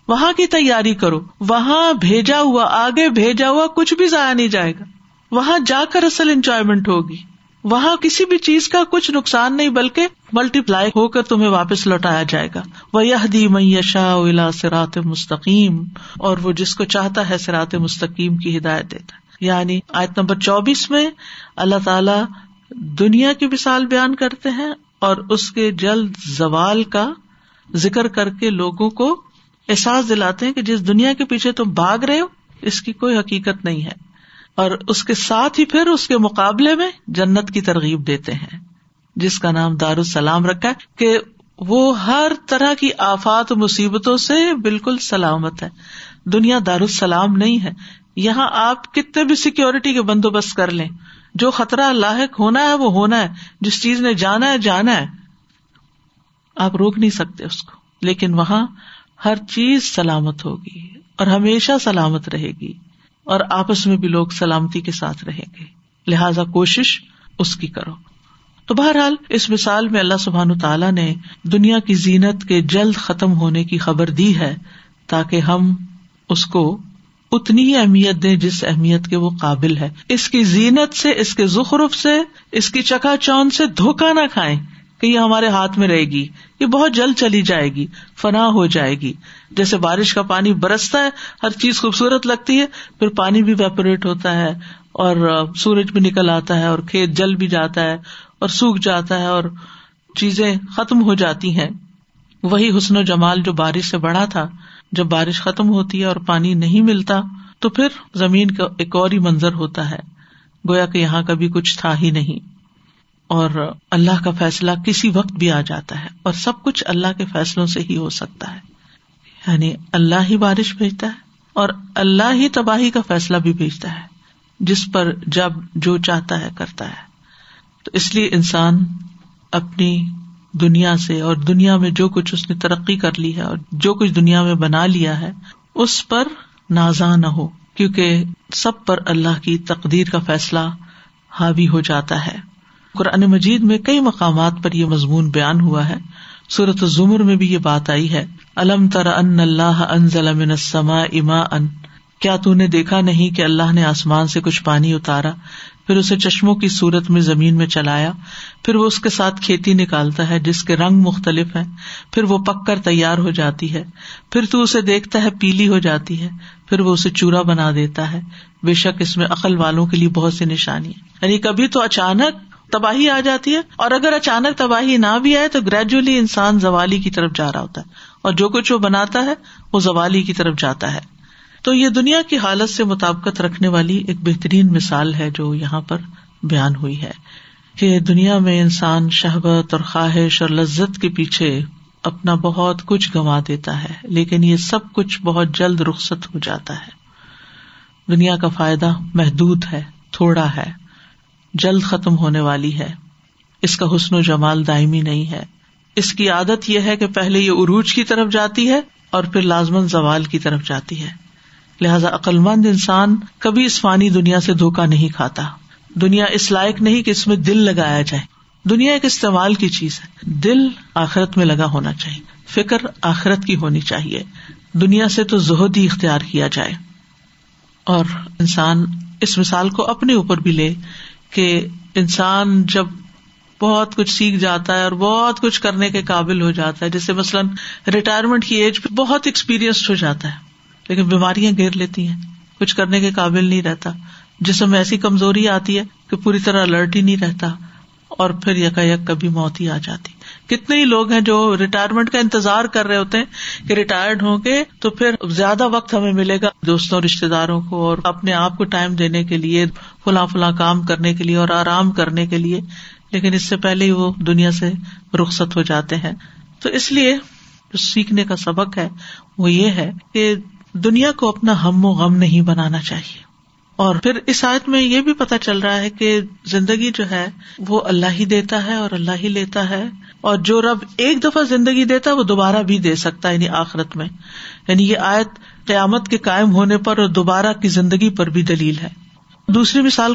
وہاں کی تیاری کرو، وہاں بھیجا ہوا، آگے بھیجا ہوا کچھ بھی ضائع نہیں جائے گا۔ وہاں جا کر اصل انجوائےمنٹ ہوگی۔ وہاں کسی بھی چیز کا کچھ نقصان نہیں، بلکہ ملٹی پلائی ہو کر تمہیں واپس لوٹایا جائے گا۔ وہ یہ دی میشا سرات مستقیم اور وہ جس کو چاہتا ہے سرات مستقیم کی ہدایت دیتا ہے۔ یعنی آیت نمبر چوبیس میں اللہ تعالی دنیا کی مثال بیان کرتے ہیں اور اس کے جلد زوال کا ذکر کر کے لوگوں کو احساس دلاتے ہیں کہ جس دنیا کے پیچھے تم بھاگ رہے ہو، اس کی کوئی حقیقت نہیں ہے۔ اور اس کے ساتھ ہی پھر اس کے مقابلے میں جنت کی ترغیب دیتے ہیں۔ جس کا نام دار السلام رکھا ہے کہ وہ ہر طرح کی آفات مصیبتوں سے بالکل سلامت ہے۔ دنیا دار السلام نہیں ہے۔ یہاں آپ کتنے بھی سیکورٹی کے بندوبست کر لیں۔ جو خطرہ لاحق ہونا ہے وہ ہونا ہے جس چیز نے جانا ہے جانا ہے آپ روک نہیں سکتے اس کو لیکن وہاں ہر چیز سلامت ہوگی اور ہمیشہ سلامت رہے گی اور آپس میں بھی لوگ سلامتی کے ساتھ رہیں گے لہذا کوشش اس کی کرو تو بہرحال اس مثال میں اللہ سبحان تعالیٰ نے دنیا کی زینت کے جلد ختم ہونے کی خبر دی ہے تاکہ ہم اس کو اتنی ہی اہمیت دیں جس اہمیت کے وہ قابل ہے۔ اس کی زینت سے، اس کے زخرف سے، اس کی چکا چون سے دھوکا نہ کھائیں کہ یہ ہمارے ہاتھ میں رہے گی۔ یہ بہت جلد چلی جائے گی، فنا ہو جائے گی۔ جیسے بارش کا پانی برستا ہے، ہر چیز خوبصورت لگتی ہے، پھر پانی بھی ویپوریٹ ہوتا ہے اور سورج بھی نکل آتا ہے اور کھیت جل بھی جاتا ہے اور سوکھ جاتا ہے اور چیزیں ختم ہو جاتی ہیں۔ وہی حسن و جمال جو بارش سے بڑا تھا۔ جب بارش ختم ہوتی ہے اور پانی نہیں ملتا، تو پھر زمین کا ایک اور ہی منظر ہوتا ہے۔ گویا کہ یہاں کبھی کچھ تھا ہی نہیں۔ اور اللہ کا فیصلہ کسی وقت بھی آ جاتا ہے۔ اور سب کچھ اللہ کے فیصلوں سے ہی ہو سکتا ہے۔ یعنی اللہ ہی بارش بھیجتا ہے اور اللہ ہی تباہی کا فیصلہ بھی بھیجتا ہے۔ جس پر جب جو چاہتا ہے کرتا ہے۔ تو اس لیے انسان اپنی دنیا سے اور دنیا میں جو کچھ اس نے ترقی کر لی ہے اور جو کچھ دنیا میں بنا لیا ہے، اس پر نازا نہ ہو، کیونکہ سب پر اللہ کی تقدیر کا فیصلہ حاوی ہو جاتا ہے۔ قرآن مجید میں کئی مقامات پر یہ مضمون بیان ہوا ہے۔ صورت ظمر میں بھی یہ بات آئی ہے۔ الم تر ان اللہ ان ضلع اما ان کیا تو نے دیکھا نہیں کہ اللہ نے آسمان سے کچھ پانی اتارا؟ پھر اسے چشموں کی صورت میں زمین میں چلایا، پھر وہ اس کے ساتھ کھیتی نکالتا ہے جس کے رنگ مختلف ہیں، پھر وہ پک کر تیار ہو جاتی ہے، پھر تو اسے دیکھتا ہے پیلی ہو جاتی ہے، پھر وہ اسے چورا بنا دیتا ہے۔ بے شک اس میں عقل والوں کے لیے بہت سی نشانی ہے یعنی کبھی تو اچانک تباہی آ جاتی ہے اور اگر اچانک تباہی نہ بھی آئے تو گریجولی انسان زوالی کی طرف جا رہا ہوتا ہے۔ اور جو کچھ وہ بناتا ہے، وہ زوالی کی طرف جاتا ہے۔ تو یہ دنیا کی حالت سے مطابقت رکھنے والی ایک بہترین مثال ہے جو یہاں پر بیان ہوئی ہے کہ دنیا میں انسان شہبت اور خواہش اور لذت کے پیچھے اپنا بہت کچھ گنوا دیتا ہے، لیکن یہ سب کچھ بہت جلد رخصت ہو جاتا ہے۔ دنیا کا فائدہ محدود ہے، تھوڑا ہے، جلد ختم ہونے والی ہے۔ اس کا حسن و جمال دائمی نہیں ہے۔ اس کی عادت یہ ہے کہ پہلے یہ عروج کی طرف جاتی ہے اور پھر لازمن زوال کی طرف جاتی ہے۔ لہذا عقلمند انسان کبھی اس فانی دنیا سے دھوکا نہیں کھاتا۔ دنیا اس لائق نہیں کہ اس میں دل لگایا جائے۔ دنیا ایک استعمال کی چیز ہے۔ دل آخرت میں لگا ہونا چاہیے۔ فکر آخرت کی ہونی چاہیے۔ دنیا سے تو زہد ہی اختیار کیا جائے۔ اور انسان اس مثال کو اپنے اوپر بھی لے کہ انسان جب بہت کچھ سیکھ جاتا ہے اور بہت کچھ کرنے کے قابل ہو جاتا ہے، جیسے مثلاً ریٹائرمنٹ کی ایج پہ بہت ایکسپیرئنسڈ ہو جاتا ہے۔ لیکن بیماریاں گھیر لیتی ہیں۔ کچھ کرنے کے قابل نہیں رہتا۔ جسم میں ایسی کمزوری آتی ہے کہ پوری طرح الرٹ ہی نہیں رہتا اور پھر یکا یک کبھی موت ہی آ جاتی۔ کتنے ہی لوگ ہیں جو ریٹائرمنٹ کا انتظار کر رہے ہوتے ہیں کہ ریٹائرڈ ہوں گے تو پھر زیادہ وقت ہمیں ملے گا دوستوں رشتے داروں کو اور اپنے آپ کو ٹائم دینے کے لیے، فلاں فلاں کام کرنے کے لیے اور آرام کرنے کے لیے۔ لیکن اس سے پہلے ہی وہ دنیا سے رخصت ہو جاتے ہیں۔ تو اس لیے جو سیکھنے کا سبق ہے وہ یہ ہے کہ دنیا کو اپنا ہم و غم نہیں بنانا چاہیے۔ اور پھر اس آیت میں یہ بھی پتا چل رہا ہے کہ زندگی جو ہے، وہ اللہ ہی دیتا ہے اور اللہ ہی لیتا ہے۔ اور جو رب ایک دفعہ زندگی دیتا ہے، وہ دوبارہ بھی دے سکتا ہے یعنی آخرت میں۔ یعنی یہ آیت قیامت کے قائم ہونے پر اور دوبارہ کی زندگی پر بھی دلیل ہے۔ دوسری مثال۔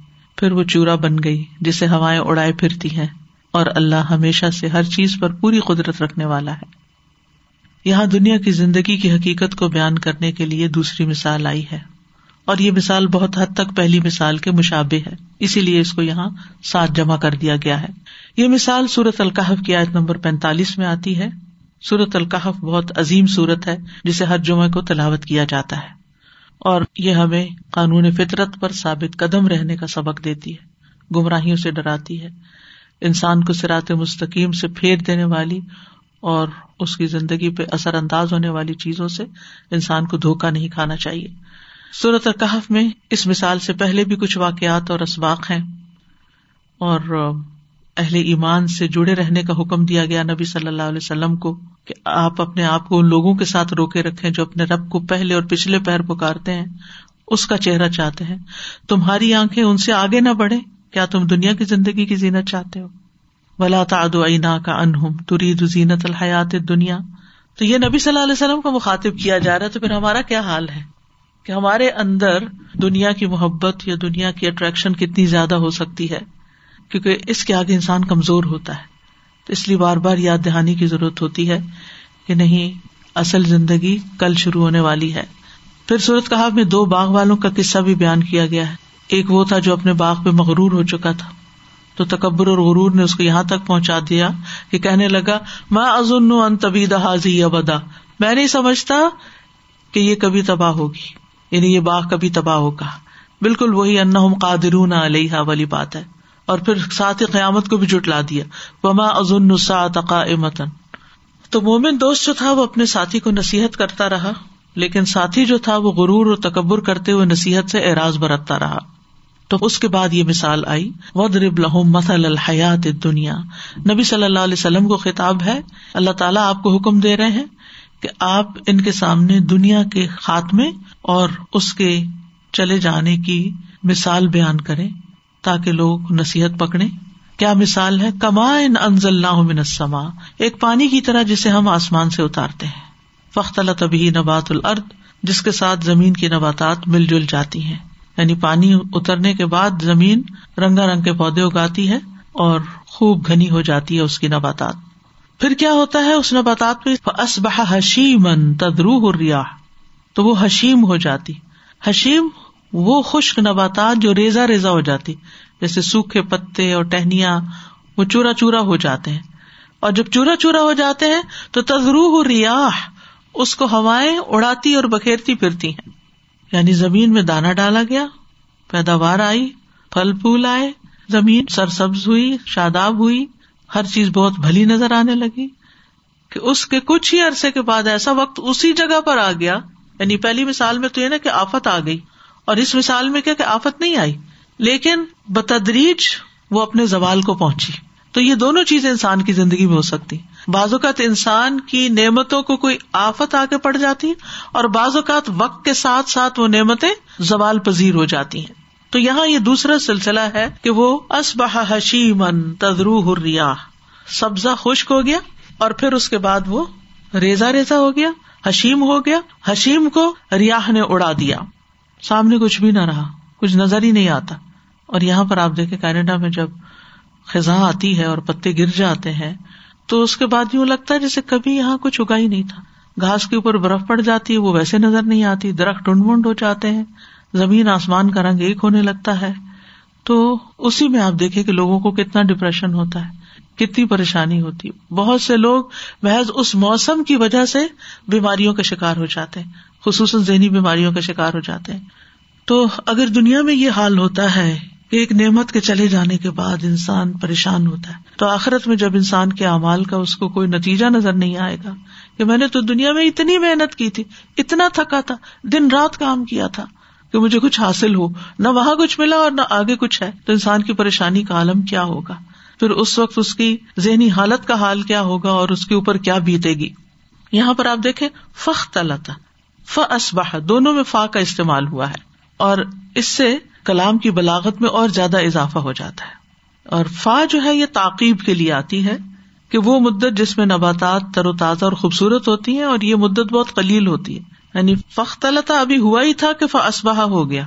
پھر وہ چورا بن گئی جسے ہوائیں اڑائے پھرتی ہیں اور اللہ ہمیشہ سے ہر چیز پر پوری قدرت رکھنے والا ہے۔ یہاں دنیا کی زندگی کی حقیقت کو بیان کرنے کے لیے دوسری مثال آئی ہے۔ اور یہ مثال بہت حد تک پہلی مثال کے مشابے ہے۔ اسی لیے اس کو یہاں ساتھ جمع کر دیا گیا ہے۔ یہ مثال سورت القحف کی آیت نمبر پینتالیس میں آتی ہے۔ سورت القحف بہت عظیم صورت ہے جسے ہر جمعے کو تلاوت کیا جاتا ہے۔ اور یہ ہمیں قانون فطرت پر ثابت قدم رہنے کا سبق دیتی ہے، گمراہیوں سے ڈراتی ہے، انسان کو سرات مستقیم سے پھیر دینے والی اور اس کی زندگی پہ اثر انداز ہونے والی چیزوں سے انسان کو دھوکا نہیں کھانا چاہیے۔ صورت القحف میں اس مثال سے پہلے بھی کچھ واقعات اور اسباق ہیں اور اہل ایمان سے جڑے رہنے کا حکم دیا گیا نبی صلی اللہ علیہ وسلم کو کہ آپ اپنے آپ کو ان لوگوں کے ساتھ روکے رکھے جو اپنے رب کو پہلے اور پچھلے پیر پکارتے ہیں، اس کا چہرہ چاہتے ہیں۔ تمہاری آنکھیں ان سے آگے نہ بڑھے کیا تم دنیا کی زندگی کی زینت چاہتے ہو؟ ولا تعد عینا کا انہم ترید زینت الحیات دنیا تو یہ نبی صلی اللہ علیہ وسلم کو مخاطب کیا جا رہا ہے، تو پھر ہمارا کیا حال ہے؟ کہ ہمارے اندر دنیا کی محبت یا دنیا کی اٹریکشن کتنی زیادہ ہو سکتی ہے۔ کیونکہ اس کے آگے انسان کمزور ہوتا ہے۔ تو اس لیے بار بار یاد دہانی کی ضرورت ہوتی ہے کہ نہیں، اصل زندگی کل شروع ہونے والی ہے۔ پھر صورت کہا میں دو باغ والوں کا قصہ بھی بیان کیا گیا ہے۔ ایک وہ تھا جو اپنے باغ پہ مغرور ہو چکا تھا۔ تو تکبر اور غرور نے اس کو یہاں تک پہنچا دیا کہ کہنے لگا میں ازن ان طبی حاضی یا بدا میں نہیں سمجھتا کہ یہ کبھی تباہ ہوگی۔ یعنی یہ باغ کبھی تباہ ہوگا۔ بالکل وہی ان قادرون علیہ والی بات ہے۔ اور پھر ساتھ ہی قیامت کو بھی جٹلا دیا۔ وما ازن تو مومن دوست جو تھا وہ اپنے ساتھی کو نصیحت کرتا رہا، لیکن ساتھی جو تھا وہ غرور اور تکبر کرتے ہوئے نصیحت سے اعراض برتتا رہا۔ تو اس کے بعد یہ مثال آئی ود رب لہم مسل الحیات دنیا نبی صلی اللہ علیہ وسلم کو خطاب ہے، اللہ تعالیٰ آپ کو حکم دے رہے ہیں کہ آپ ان کے سامنے دنیا کے خاتمے اور اس کے چلے جانے کی مثال بیان کرے تاکہ لوگ نصیحت پکڑے کیا مثال ہے؟ کما ان انزل السما ایک پانی کی طرح جسے ہم آسمان سے اتارتے ہیں۔ فخت اللہ تبھی نبات الرد جس کے ساتھ زمین کی نباتات مل جل جاتی ہیں۔ یعنی پانی اترنے کے بعد زمین رنگا رنگ کے پودے اگاتی ہے اور خوب گھنی ہو جاتی ہے اس کی نباتات۔ پھر کیا ہوتا ہے؟ اس نباتات پہ اسبہ حشیمن تدرو ریا تو وہ حشیم ہو جاتی۔ حشیم وہ خشک نباتات جو ریزا ریزا ہو جاتی، جیسے سوکھے پتے اور ٹہنیاں، وہ چورا چورا ہو جاتے ہیں۔ اور جب چورا چورا ہو جاتے ہیں، تو تدرو ریاح اس کو ہوائیں اڑاتی اور بکھیرتی پھرتی ہیں۔ یعنی زمین میں دانا ڈالا گیا، پیداوار آئی، پھل پھول آئے، زمین سرسبز ہوئی، شاداب ہوئی، ہر چیز بہت بھلی نظر آنے لگی۔ کہ اس کے کچھ ہی عرصے کے بعد ایسا وقت اسی جگہ پر آ گیا یعنی پہلی مثال میں تو یہ نا کہ آفت آ گئی۔ اور اس مثال میں کیا کہ آفت نہیں آئی، لیکن بتدریج وہ اپنے زوال کو پہنچی۔ تو یہ دونوں چیزیں انسان کی زندگی میں ہو سکتی۔ بعض اوقات انسان کی نعمتوں کو کوئی آفت آ کے پڑ جاتی اور بعض اوقات وقت کے ساتھ ساتھ وہ نعمتیں زوال پذیر ہو جاتی ہیں۔ تو یہاں یہ دوسرا سلسلہ ہے کہ وہ اسبہ حشیمن تدرو ہریا سبزہ خشک ہو گیا اور پھر اس کے بعد وہ ریزا ریزا ہو گیا، حشیم ہو گیا، حشیم کو ریاح نے اڑا دیا۔ سامنے کچھ بھی نہ رہا، کچھ نظر ہی نہیں آتا۔ اور یہاں پر آپ دیکھیں، کینیڈا میں جب خزاں آتی ہے اور پتے گر جاتے ہیں، تو اس کے بعد یوں لگتا ہے جیسے کبھی یہاں کچھ اگا ہی نہیں تھا۔ گھاس کے اوپر برف پڑ جاتی ہے، وہ ویسے نظر نہیں آتی، درخت ٹنڈ ونڈ ہو جاتے ہیں، زمین آسمان کا رنگ ایک ہونے لگتا ہے۔ تو اسی میں آپ دیکھیں کہ لوگوں کو کتنا ڈپریشن ہوتا ہے، کتنی پریشانی ہوتی بہت سے لوگ محض اس موسم کی وجہ سے بیماریوں کا شکار ہو جاتے ہیں۔ خصوصاً ذہنی بیماریوں کا شکار ہو جاتے ہیں۔ تو اگر دنیا میں یہ حال ہوتا ہے کہ ایک نعمت کے چلے جانے کے بعد انسان پریشان ہوتا ہے، تو آخرت میں جب انسان کے اعمال کا اس کو کوئی نتیجہ نظر نہیں آئے گا کہ میں نے تو دنیا میں اتنی محنت کی تھی، اتنا تھکا تھا، دن رات کام کیا تھا کہ مجھے کچھ حاصل ہو، نہ وہاں کچھ ملا اور نہ آگے کچھ ہے، تو انسان کی پریشانی کا عالم کیا ہوگا؟ پھر اس وقت اس کی ذہنی حالت کا حال کیا ہوگا اور اس کے اوپر کیا بیتے گی؟ یہاں پر آپ دیکھیں فخت اللہ ف اسبہ دونوں میں فا کا استعمال ہوا ہے اور اس سے کلام کی بلاغت میں اور زیادہ اضافہ ہو جاتا ہے۔ اور فا جو ہے یہ تعقیب کے لیے آتی ہے کہ وہ مدت جس میں نباتات تر و تازہ اور خوبصورت ہوتی ہیں اور یہ مدت بہت کلیل ہوتی ہے۔ یعنی فخت ابھی ہوا ہی تھا کہ اسبہ ہو گیا۔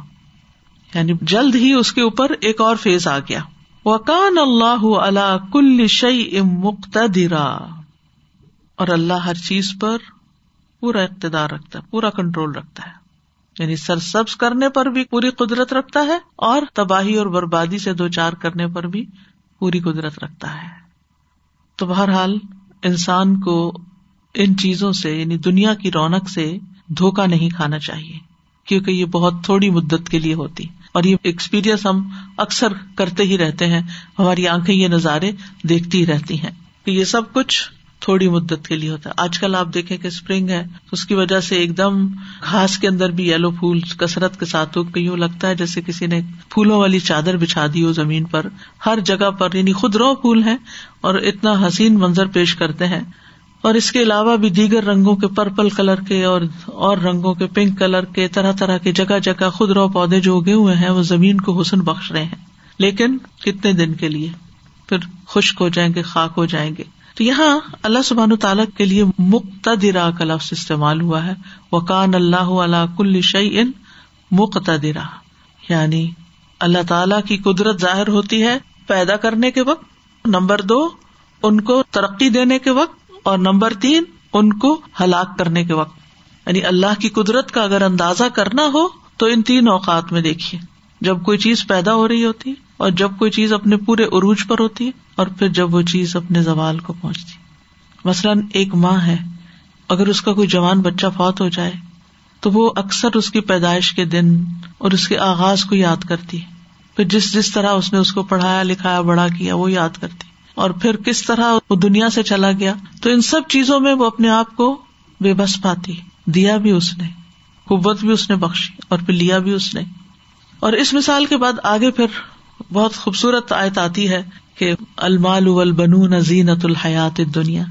یعنی جلد ہی اس کے اوپر ایک اور فیز آ گیا۔ وکان اللہ اللہ کل شعی مقتدرا۔ اور اللہ ہر چیز پر پورا اقتدار رکھتا ہے، پورا کنٹرول رکھتا ہے۔ یعنی سر سبز کرنے پر بھی پوری قدرت رکھتا ہے اور تباہی اور بربادی سے دو چار کرنے پر بھی پوری قدرت رکھتا ہے۔ تو بہرحال انسان کو ان چیزوں سے یعنی دنیا کی رونق سے دھوکا نہیں کھانا چاہیے، کیونکہ یہ بہت تھوڑی مدت کے لیے ہوتی۔ اور یہ ایکسپیرئنس ہم اکثر کرتے ہی رہتے ہیں، ہماری آنکھیں یہ نظارے دیکھتی رہتی ہیں کہ یہ سب کچھ تھوڑی مدت کے لیے ہوتا ہے۔ آج کل آپ دیکھیں کہ اسپرنگ ہے، اس کی وجہ سے ایک دم گھاس کے اندر بھی یلو پھول کثرت کے ساتھ یوں لگتا ہے، جیسے کسی نے پھولوں والی چادر بچھا دی ہو زمین پر۔ ہر جگہ پر یعنی خود رو پھول ہے اور اتنا حسین منظر پیش کرتے ہیں۔ اور اس کے علاوہ بھی دیگر رنگوں کے پرپل کلر کے اور اور رنگوں کے پنک کلر کے طرح طرح کے جگہ جگہ خود رو پودے جو اگے ہوئے ہیں، وہ زمین کو حسن بخش رہے ہیں۔ لیکن کتنے دن کے لیے؟ پھر خشک ہو جائیں گے، خاک ہو جائیں گے۔ تو یہاں اللہ سبحان تعالیٰ کے لیے مقتدرا کا لفظ استعمال ہوا ہے۔ وکان اللہ اللہ کل شعی ان مقتدرا یعنی اللہ تعالی کی قدرت ظاہر ہوتی ہے پیدا کرنے کے وقت، نمبر دو، ان کو ترقی دینے کے وقت، اور نمبر تین، ان کو ہلاک کرنے کے وقت۔ یعنی اللہ کی قدرت کا اگر اندازہ کرنا ہو تو ان تین اوقات میں دیکھیے، جب کوئی چیز پیدا ہو رہی ہوتی۔ اور جب کوئی چیز اپنے پورے عروج پر ہوتی ہے اور پھر جب وہ چیز اپنے زوال کو پہنچتی۔ مثلاً ایک ماں ہے، اگر اس کا کوئی جوان بچہ فوت ہو جائے، تو وہ اکثر اس کی پیدائش کے دن اور اس کے آغاز کو یاد کرتی۔ پھر جس جس طرح اس نے اس کو پڑھایا، لکھایا بڑا کیا، وہ یاد کرتی۔ اور پھر کس طرح وہ دنیا سے چلا گیا، تو ان سب چیزوں میں وہ اپنے آپ کو بے بس پاتی۔ دیا بھی اس نے، قوت بھی اس نے بخشی اور پھر لیا بھی اس نے۔ اور اس مثال کے بعد آگے پھر بہت خوبصورت آیت آتی ہے کہ المال بنون زینت الحیات دنیا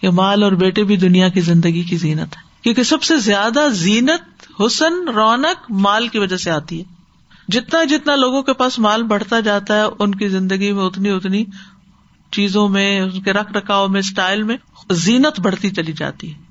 کہ مال اور بیٹے بھی دنیا کی زندگی کی زینت ہے۔ کیونکہ سب سے زیادہ زینت حسن رونق مال کی وجہ سے آتی ہے۔ جتنا جتنا لوگوں کے پاس مال بڑھتا جاتا ہے، ان کی زندگی میں اتنی اتنی چیزوں میں، ان کے رکھ رکھاؤ میں، اسٹائل میں زینت بڑھتی چلی جاتی ہے۔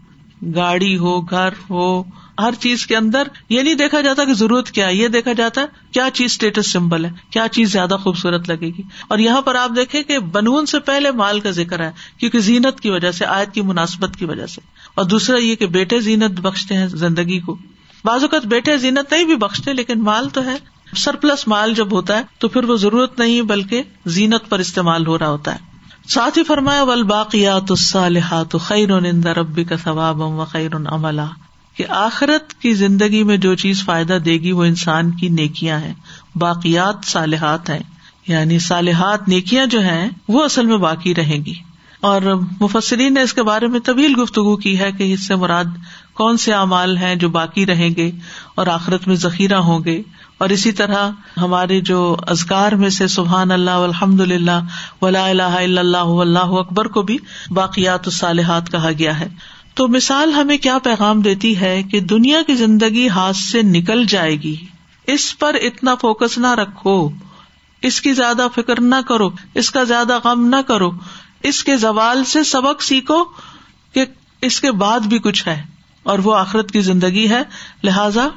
گاڑی ہو، گھر ہو ہر چیز کے اندر یہ نہیں دیکھا جاتا کہ ضرورت کیا ہے، یہ دیکھا جاتا ہے کیا چیز اسٹیٹس سمبل ہے، کیا چیز زیادہ خوبصورت لگے گی۔ اور یہاں پر آپ دیکھیں کہ بنون سے پہلے مال کا ذکر ہے، کیونکہ زینت کی وجہ سے، آیت کی مناسبت کی وجہ سے۔ اور دوسرا یہ کہ بیٹے زینت بخشتے ہیں زندگی کو۔ بعض اوقات بیٹے زینت نہیں بھی بخشتے، لیکن مال تو ہے۔ سرپلس مال جب ہوتا ہے، تو پھر وہ ضرورت نہیں، بلکہ زینت پر استعمال ہو رہا ہوتا ہے۔ ساتھ ہی فرمایا ول باقیات الصالحات خیر ربی کا ثواب و خیر عملہ کہ آخرت کی زندگی میں جو چیز فائدہ دے گی وہ انسان کی نیکیاں ہیں، باقیات صالحات ہیں۔ یعنی صالحات نیکیاں جو ہیں، وہ اصل میں باقی رہیں گی۔ اور مفسرین نے اس کے بارے میں طویل گفتگو کی ہے کہ اس سے مراد کون سے اعمال ہیں جو باقی رہیں گے اور آخرت میں ذخیرہ ہوں گے۔ اور اسی طرح ہمارے جو ازکار میں سے سبحان اللہ الحمد للہ ولا الہ الا اللہ اللہ اکبر کو بھی باقیات الصالحات کہا گیا ہے۔ تو مثال ہمیں کیا پیغام دیتی ہے کہ دنیا کی زندگی ہاتھ سے نکل جائے گی؟ اس پر اتنا فوکس نہ رکھو، اس کی زیادہ فکر نہ کرو، اس کا زیادہ غم نہ کرو، اس کے زوال سے سبق سیکھو کہ اس کے بعد بھی کچھ ہے اور وہ آخرت کی زندگی ہے، لہذا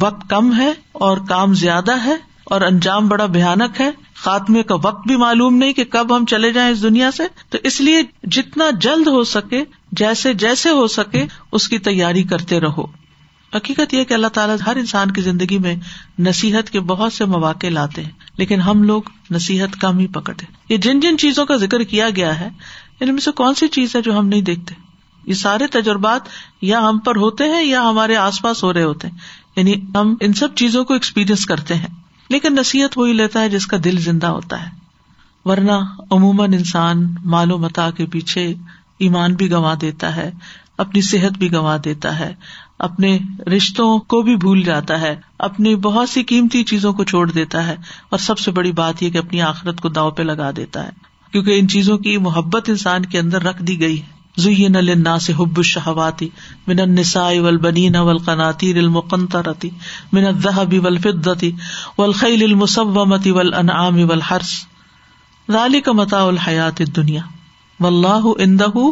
وقت کم ہے اور کام زیادہ ہے۔ اور انجام بڑا بھیانک ہے۔ خاتمے کا وقت بھی معلوم نہیں کہ کب ہم چلے جائیں اس دنیا سے۔ تو اس لیے جتنا جلد ہو سکے، جیسے جیسے ہو سکے، اس کی تیاری کرتے رہو۔ حقیقت یہ کہ اللہ تعالیٰ ہر انسان کی زندگی میں نصیحت کے بہت سے مواقع لاتے ہیں، لیکن ہم لوگ نصیحت کم ہی پکڑے یہ جن جن چیزوں کا ذکر کیا گیا ہے، ان میں سے کون سی چیز ہے جو ہم نہیں دیکھتے؟ یہ سارے تجربات یا ہم پر ہوتے ہیں یا ہمارے آس پاس ہو رہے ہوتے ہیں۔ یعنی ہم ان سب چیزوں کو ایکسپیرئنس کرتے ہیں۔ لیکن نصیحت وہی لیتا ہے جس کا دل زندہ ہوتا ہے۔ ورنہ عموماً انسان مال و متا کے پیچھے ایمان بھی گنوا دیتا ہے، اپنی صحت بھی گنوا دیتا ہے، اپنے رشتوں کو بھی بھول جاتا ہے، اپنی بہت سی قیمتی چیزوں کو چھوڑ دیتا ہے اور سب سے بڑی بات یہ کہ اپنی آخرت کو داؤ پہ لگا دیتا ہے۔ کیونکہ ان چیزوں کی محبت انسان کے اندر رکھ دی گئی ہے۔ زین للناس حب الشہواتی من النساء والبنین والقناطیر المقنطرة من الذهب والفضة والخیل المصومة والانعام والحرث ذلك متاع الحیات الدنیا واللہ عنده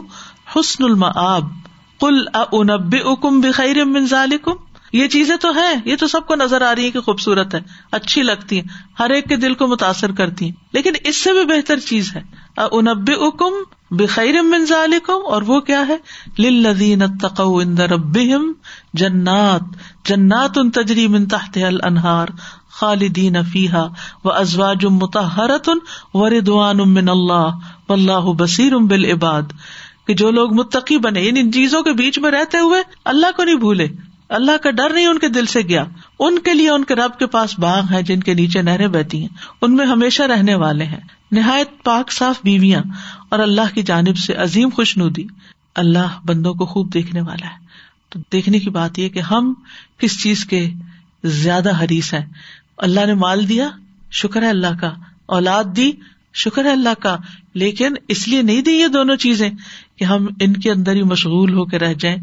حسن المآب قل اونبئکم بخیر من ذلکم یہ چیزیں تو ہیں، یہ تو سب کو نظر آ رہی ہے کہ خوبصورت ہے اچھی لگتی ہیں، ہر ایک کے دل کو متاثر کرتی ہیں۔ لیکن اس سے بھی بہتر چیز ہے۔ انب اکم بخیر ذالکم اور وہ کیا ہے؟ للذین اتقوا عند ربهم جنات۔ جنات تجری من تحت الانہار خالدین فیها وازواج مطہرۃ ورضوان من اللہ واللہ بصیر بالعباد۔ کہ جو لوگ متقی بنے یعنی ان چیزوں کے بیچ میں رہتے ہوئے اللہ کو نہیں بھولے۔ اللہ کا ڈر نہیں ان کے دل سے گیا۔ ان کے لیے ان کے رب کے پاس باغ ہے جن کے نیچے نہریں بہتی ہیں۔ ان میں ہمیشہ رہنے والے ہیں۔ نہایت پاک صاف بیویاں اور اللہ کی جانب سے عظیم خوش ندی اللہ بندوں کو خوب دیکھنے والا ہے۔ تو دیکھنے کی بات یہ کہ ہم کس چیز کے زیادہ حریث ہیں۔ اللہ نے مال دیا، شکر ہے اللہ کا۔ اولاد دی، شکر ہے اللہ کا۔ لیکن اس لیے نہیں دی یہ دونوں چیزیں کہ ہم ان کے اندر ہی مشغول ہو کے رہ جائیں۔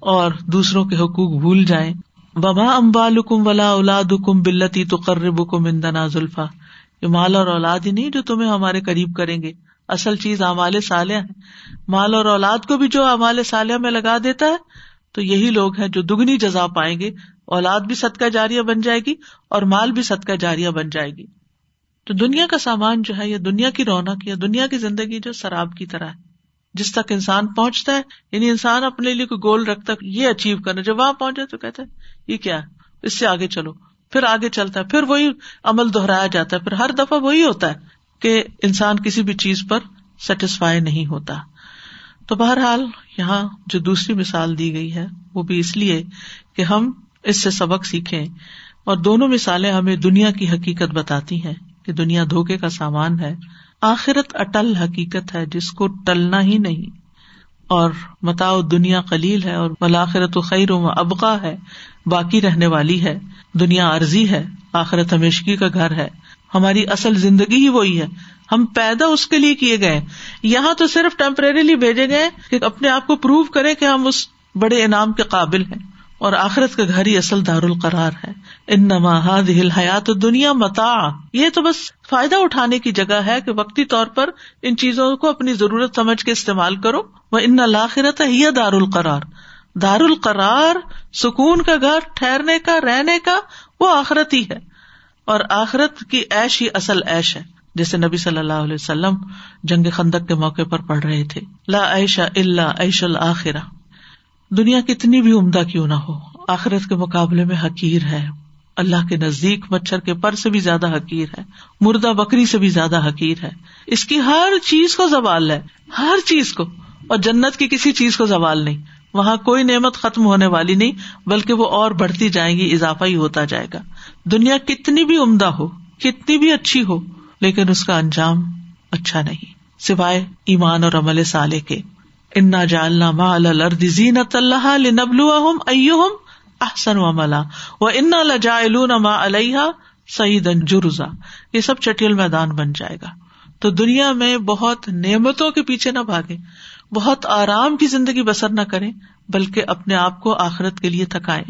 اور دوسروں کے حقوق بھول جائیں۔ بما امبال کم ولا اولاد کم بلتی تو قرب کم اندنا زلفا یہ مال اور اولاد ہی نہیں جو تمہیں ہمارے قریب کریں گے۔ اصل چیز امال سالیہ ہے۔ مال اور اولاد کو بھی جو امال سالیہ میں لگا دیتا ہے، تو یہی لوگ ہیں جو دگنی جزا پائیں گے۔ اولاد بھی صدقہ جاریہ بن جائے گی اور مال بھی صدقہ جاریہ بن جائے گی۔ تو دنیا کا سامان جو ہے، یا دنیا کی رونق، یا دنیا کی زندگی جو شراب کی طرح ہے۔ جس تک انسان پہنچتا ہے یعنی انسان اپنے لیے کوئی گول رکھتا ہے، یہ اچیو کرنا، جب وہاں پہنچے تو کہتے یہ کیا اس سے آگے چلو۔ پھر آگے چلتا ہے، پھر وہی عمل دہرایا جاتا ہے۔ پھر ہر دفعہ وہی ہوتا ہے کہ انسان کسی بھی چیز پر سیٹسفائی نہیں ہوتا۔ تو بہرحال یہاں جو دوسری مثال دی گئی ہے، وہ بھی اس لیے کہ ہم اس سے سبق سیکھیں۔ اور دونوں مثالیں ہمیں دنیا کی حقیقت بتاتی ہیں کہ دنیا دھوکے کا سامان ہے۔ آخرت اٹل حقیقت ہے، جس کو ٹلنا ہی نہیں۔ اور متاؤ دنیا قلیل ہے اور بلاخرت و خیر و ابقا ہے، باقی رہنے والی ہے۔ دنیا عرضی ہے، آخرت ہمیشگی کا گھر ہے۔ ہماری اصل زندگی ہی وہی ہے۔ ہم پیدا اس کے لیے کیے گئے یہاں تو صرف ٹیمپریریلی بھیجے گئے کہ اپنے آپ کو پروو کرے کہ ہم اس بڑے انعام کے قابل ہیں۔ اور آخرت کا گھر ہی اصل دار القرار ہے۔ ان نما ہل حیات دنیا متا یہ تو بس فائدہ اٹھانے کی جگہ ہے کہ وقتی طور پر ان چیزوں کو اپنی ضرورت سمجھ کے استعمال کرو۔ وہ ان لاخرت ہے دار القرار دار القرار سکون کا گھر، ٹھہرنے کا، رہنے کا، وہ آخرت ہی ہے۔ اور آخرت کی ایش ہی اصل ایش ہے۔ جیسے نبی صلی اللہ علیہ وسلم جنگ خندق کے موقع پر پڑھ رہے تھے۔ لا عیشا اللہ عیش الآخرہ۔ دنیا کتنی بھی عمدہ کیوں نہ ہو، آخرت کے مقابلے میں حقیر ہے۔ اللہ کے نزدیک مچھر کے پر سے بھی زیادہ حقیر ہے، مردہ بکری سے بھی زیادہ حقیر ہے۔ اس کی ہر چیز کو زوال ہے، ہر چیز کو۔ اور جنت کی کسی چیز کو زوال نہیں۔ وہاں کوئی نعمت ختم ہونے والی نہیں، بلکہ وہ اور بڑھتی جائیں گی، اضافہ ہی ہوتا جائے گا۔ دنیا کتنی بھی عمدہ ہو، کتنی بھی اچھی ہو، لیکن اس کا انجام اچھا نہیں، سوائے ایمان اور عمل سالے کے۔ انا جالنا ما الرد زینت اللہ لنبلو ایم احسن و ملا و انا لجا ما علیہ سعید جرزا یہ سب چٹیل میدان بن جائے گا تو دنیا میں بہت نعمتوں کے پیچھے نہ بھاگے بہت آرام کی زندگی بسر نہ کریں بلکہ اپنے آپ کو آخرت کے لیے تھکائیں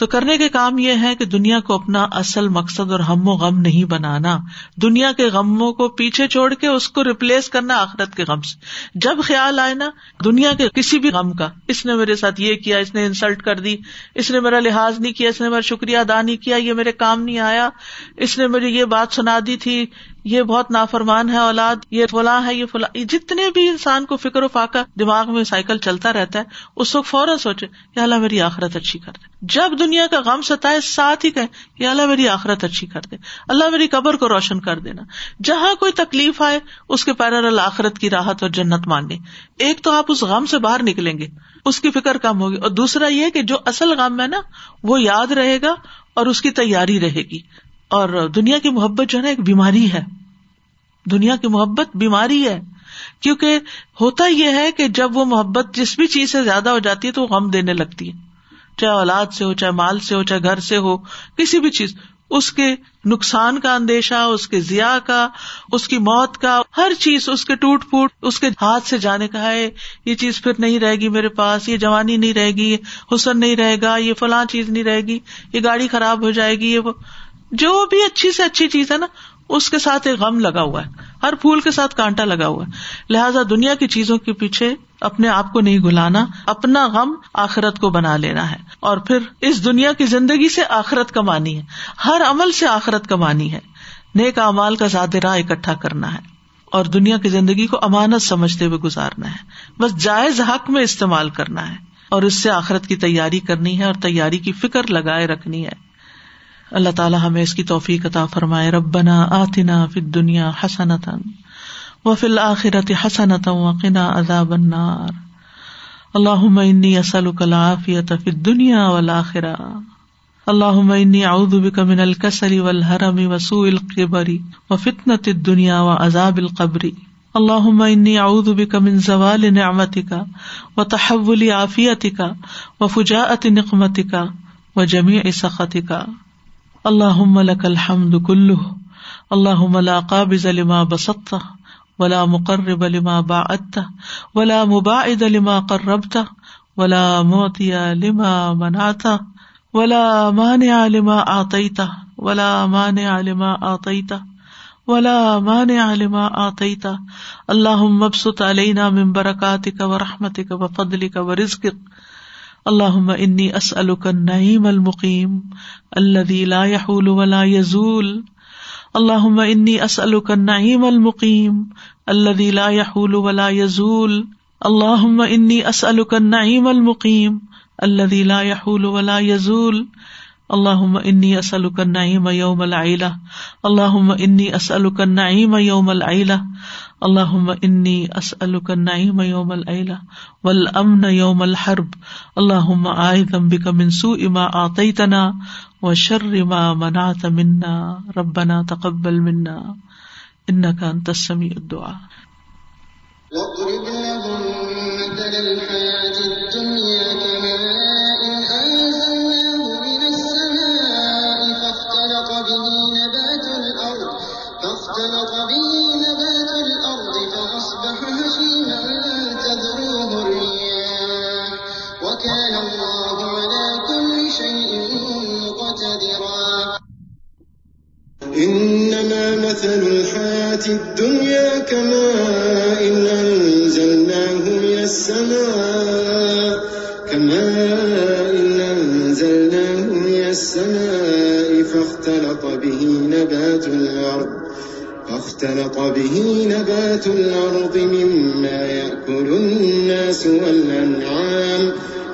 تو کرنے کے کام یہ ہے کہ دنیا کو اپنا اصل مقصد اور ہم و غم نہیں بنانا۔ دنیا کے غموں کو پیچھے چھوڑ کے اس کو ریپلیس کرنا آخرت کے غم سے۔ جب خیال آئے نا، دنیا کے کسی بھی غم کا، اس نے میرے ساتھ یہ کیا، اس نے انسلٹ کر دی، اس نے میرا لحاظ نہیں کیا، اس نے میرا شکریہ ادا نہیں کیا، یہ میرے کام نہیں آیا، اس نے مجھے یہ بات سنا دی تھی یہ بہت نافرمان ہے اولاد، یہ فلاں ہے، یہ فلاں۔ جتنے بھی انسان کو فکر و فاقہ دماغ میں سائیکل چلتا رہتا ہے، اس وقت فوراً سوچے کہ اللہ میری آخرت اچھی کر دے۔ جب دنیا کا غم ستائے، ساتھ ہی کہ اللہ میری آخرت اچھی کر دے۔ اللہ میری قبر کو روشن کر دینا۔ جہاں کوئی تکلیف آئے، اس کے پیرل آخرت کی راحت اور جنت مانگے۔ ایک تو آپ اس غم سے باہر نکلیں گے، اس کی فکر کم ہوگی۔ اور دوسرا یہ کہ جو اصل غم ہے نا، وہ یاد رہے گا اور اس کی تیاری رہے گی۔ اور دنیا کی محبت جو ہے نا ایک بیماری ہے۔ دنیا کی محبت بیماری ہے۔ کیونکہ ہوتا یہ ہے کہ جب وہ محبت جس بھی چیز سے زیادہ ہو جاتی ہے تو وہ غم دینے لگتی ہے۔ چاہے اولاد سے ہو، چاہے مال سے ہو، چاہے گھر سے ہو، کسی بھی چیز۔ اس کے نقصان کا اندیشہ، اس کے ضیا کا، اس کی موت کا، ہر چیز، اس کے ٹوٹ پھوٹ، اس کے ہاتھ سے جانے کا ہے۔ یہ چیز پھر نہیں رہے گی میرے پاس، یہ جوانی نہیں رہے گی حسن نہیں رہے گا، یہ فلاں چیز نہیں رہے گی، یہ گاڑی خراب ہو جائے گی، یہ جو بھی اچھی سے اچھی چیز ہے نا، اس کے ساتھ ایک غم لگا ہوا ہے۔ ہر پھول کے ساتھ کانٹا لگا ہوا ہے۔ لہٰذا دنیا کی چیزوں کے پیچھے اپنے آپ کو نہیں گلانا اپنا غم آخرت کو بنا لینا ہے۔ اور پھر اس دنیا کی زندگی سے آخرت کمانی ہے۔ ہر عمل سے آخرت کمانی ہے۔ نیک امال کا زیادہ راہ اکٹھا کرنا ہے۔ اور دنیا کی زندگی کو امانت سمجھتے ہوئے گزارنا ہے۔ بس جائز حق میں استعمال کرنا ہے۔ اور اس سے آخرت کی تیاری کرنی ہے اور تیاری کی فکر لگائے رکھنی ہے۔ اللہ تعالیٰ ہمیں اس کی توفیق عطا فرمائے. ربنا آتنا فی دنیا حسنت و فی الآخرت حسنت وقنا عذاب النار. اللہم انی اسألک العافیت فی الدنیا والآخرہ اللہم انی اعوذ بک من الکسل والحرم وسوء القبر وفتنة الدنیا وعذاب القبر. اللہم انی اعوذ بک من زوال نعمتک وتحول عافیتک وفجاءت نقمتک وجمیع سخطک. اللہ لك الحمد کلو اللہ لا قابض لما بسطت ولا مقرب لما باعدت ولا مباعد لما قربت ولا موتی لما منعت ولا مانع لما اعطيت ولا مانع لما اعطيت ولا مانع لما اعطيت اللهم ابسط علينا من بركاتك ورحمتك وفضلك ورزقك اللہ انی اسألک النعیم المقیم الذي لا يحول ولا يزول اللہ انی اسألک النعیم المقیم الذي لا يحول ولا يزول اللہ انی اسألک النعیم المقیم الذي لا يحول ولا يزول اللہ انی اسألک النعیم یوم العیلہ. اللہ انی اسألک النعیم یوم العیلہ. اللہ انی اسألک النعیم یوم العلا والامن یوم الحرب اللہ آئذم بک من سوء ما آتیتنا وشر ما منعت منا ربنا تقبل منا انك انت السميع الدعاء واضرب لهم مثل الحياة مثل الحياة الدنيا كماء أنزلناه من السماء، كماء أنزلناه من السماء، فاختلط به نبات الأرض، فاختلط به نبات الأرض مما يأكل الناس والأنعام.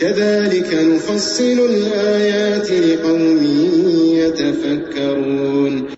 كذلك نفصل الآيات لقوم يتفكرون.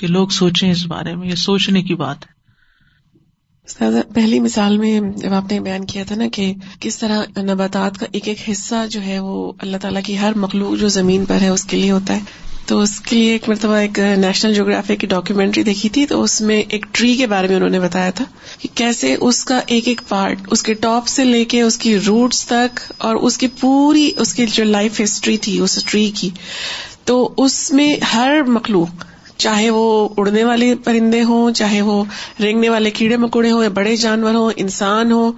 کہ لوگ سوچیں اس بارے میں، یہ سوچنے کی بات ہے۔ پہلی مثال میں جب آپ نے بیان کیا تھا نا کہ کس طرح نباتات کا ایک ایک حصہ جو ہے وہ اللہ تعالیٰ کی ہر مخلوق جو زمین پر ہے اس کے لیے ہوتا ہے۔ تو اس کے لیے ایک مرتبہ ایک نیشنل جیوگرافی کی ڈاکیومینٹری دیکھی تھی، تو اس میں ایک ٹری کے بارے میں انہوں نے بتایا تھا کہ کیسے اس کا ایک ایک پارٹ اس کے ٹاپ سے لے کے اس کی روٹس تک اور اس کی پوری، اس کی جو لائف ہسٹری تھی، اس ٹری کی۔ تو اس میں ہر مخلوق چاہے وہ اڑنے والے پرندے ہوں، چاہے وہ رینگنے والے کیڑے مکوڑے ہوں یا بڑے جانور ہوں، انسان ہو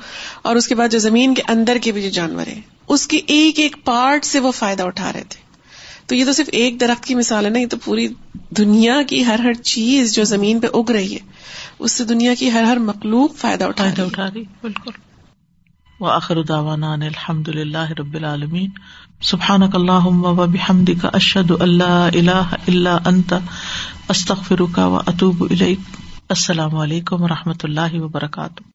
اور اس کے بعد جو زمین کے اندر کے بھی جو جانور ہیں، اس کے ایک ایک پارٹ سے وہ فائدہ اٹھا رہے تھے۔ تو یہ تو صرف ایک درخت کی مثال ہے نا، یہ تو پوری دنیا کی ہر ہر چیز جو زمین پہ اگ رہی ہے، اس سے دنیا کی ہر ہر مخلوق فائدہ اٹھا رہی اٹھا رہی، بالکل۔ وآخر دعوانا ان الحمد للہ رب العالمین۔ سبحانک اللہم و بحمدک، اشہد ان لا الہ الا انت استغفرک و اطوب السلام علیکم و رحمۃ اللہ وبرکاتہ.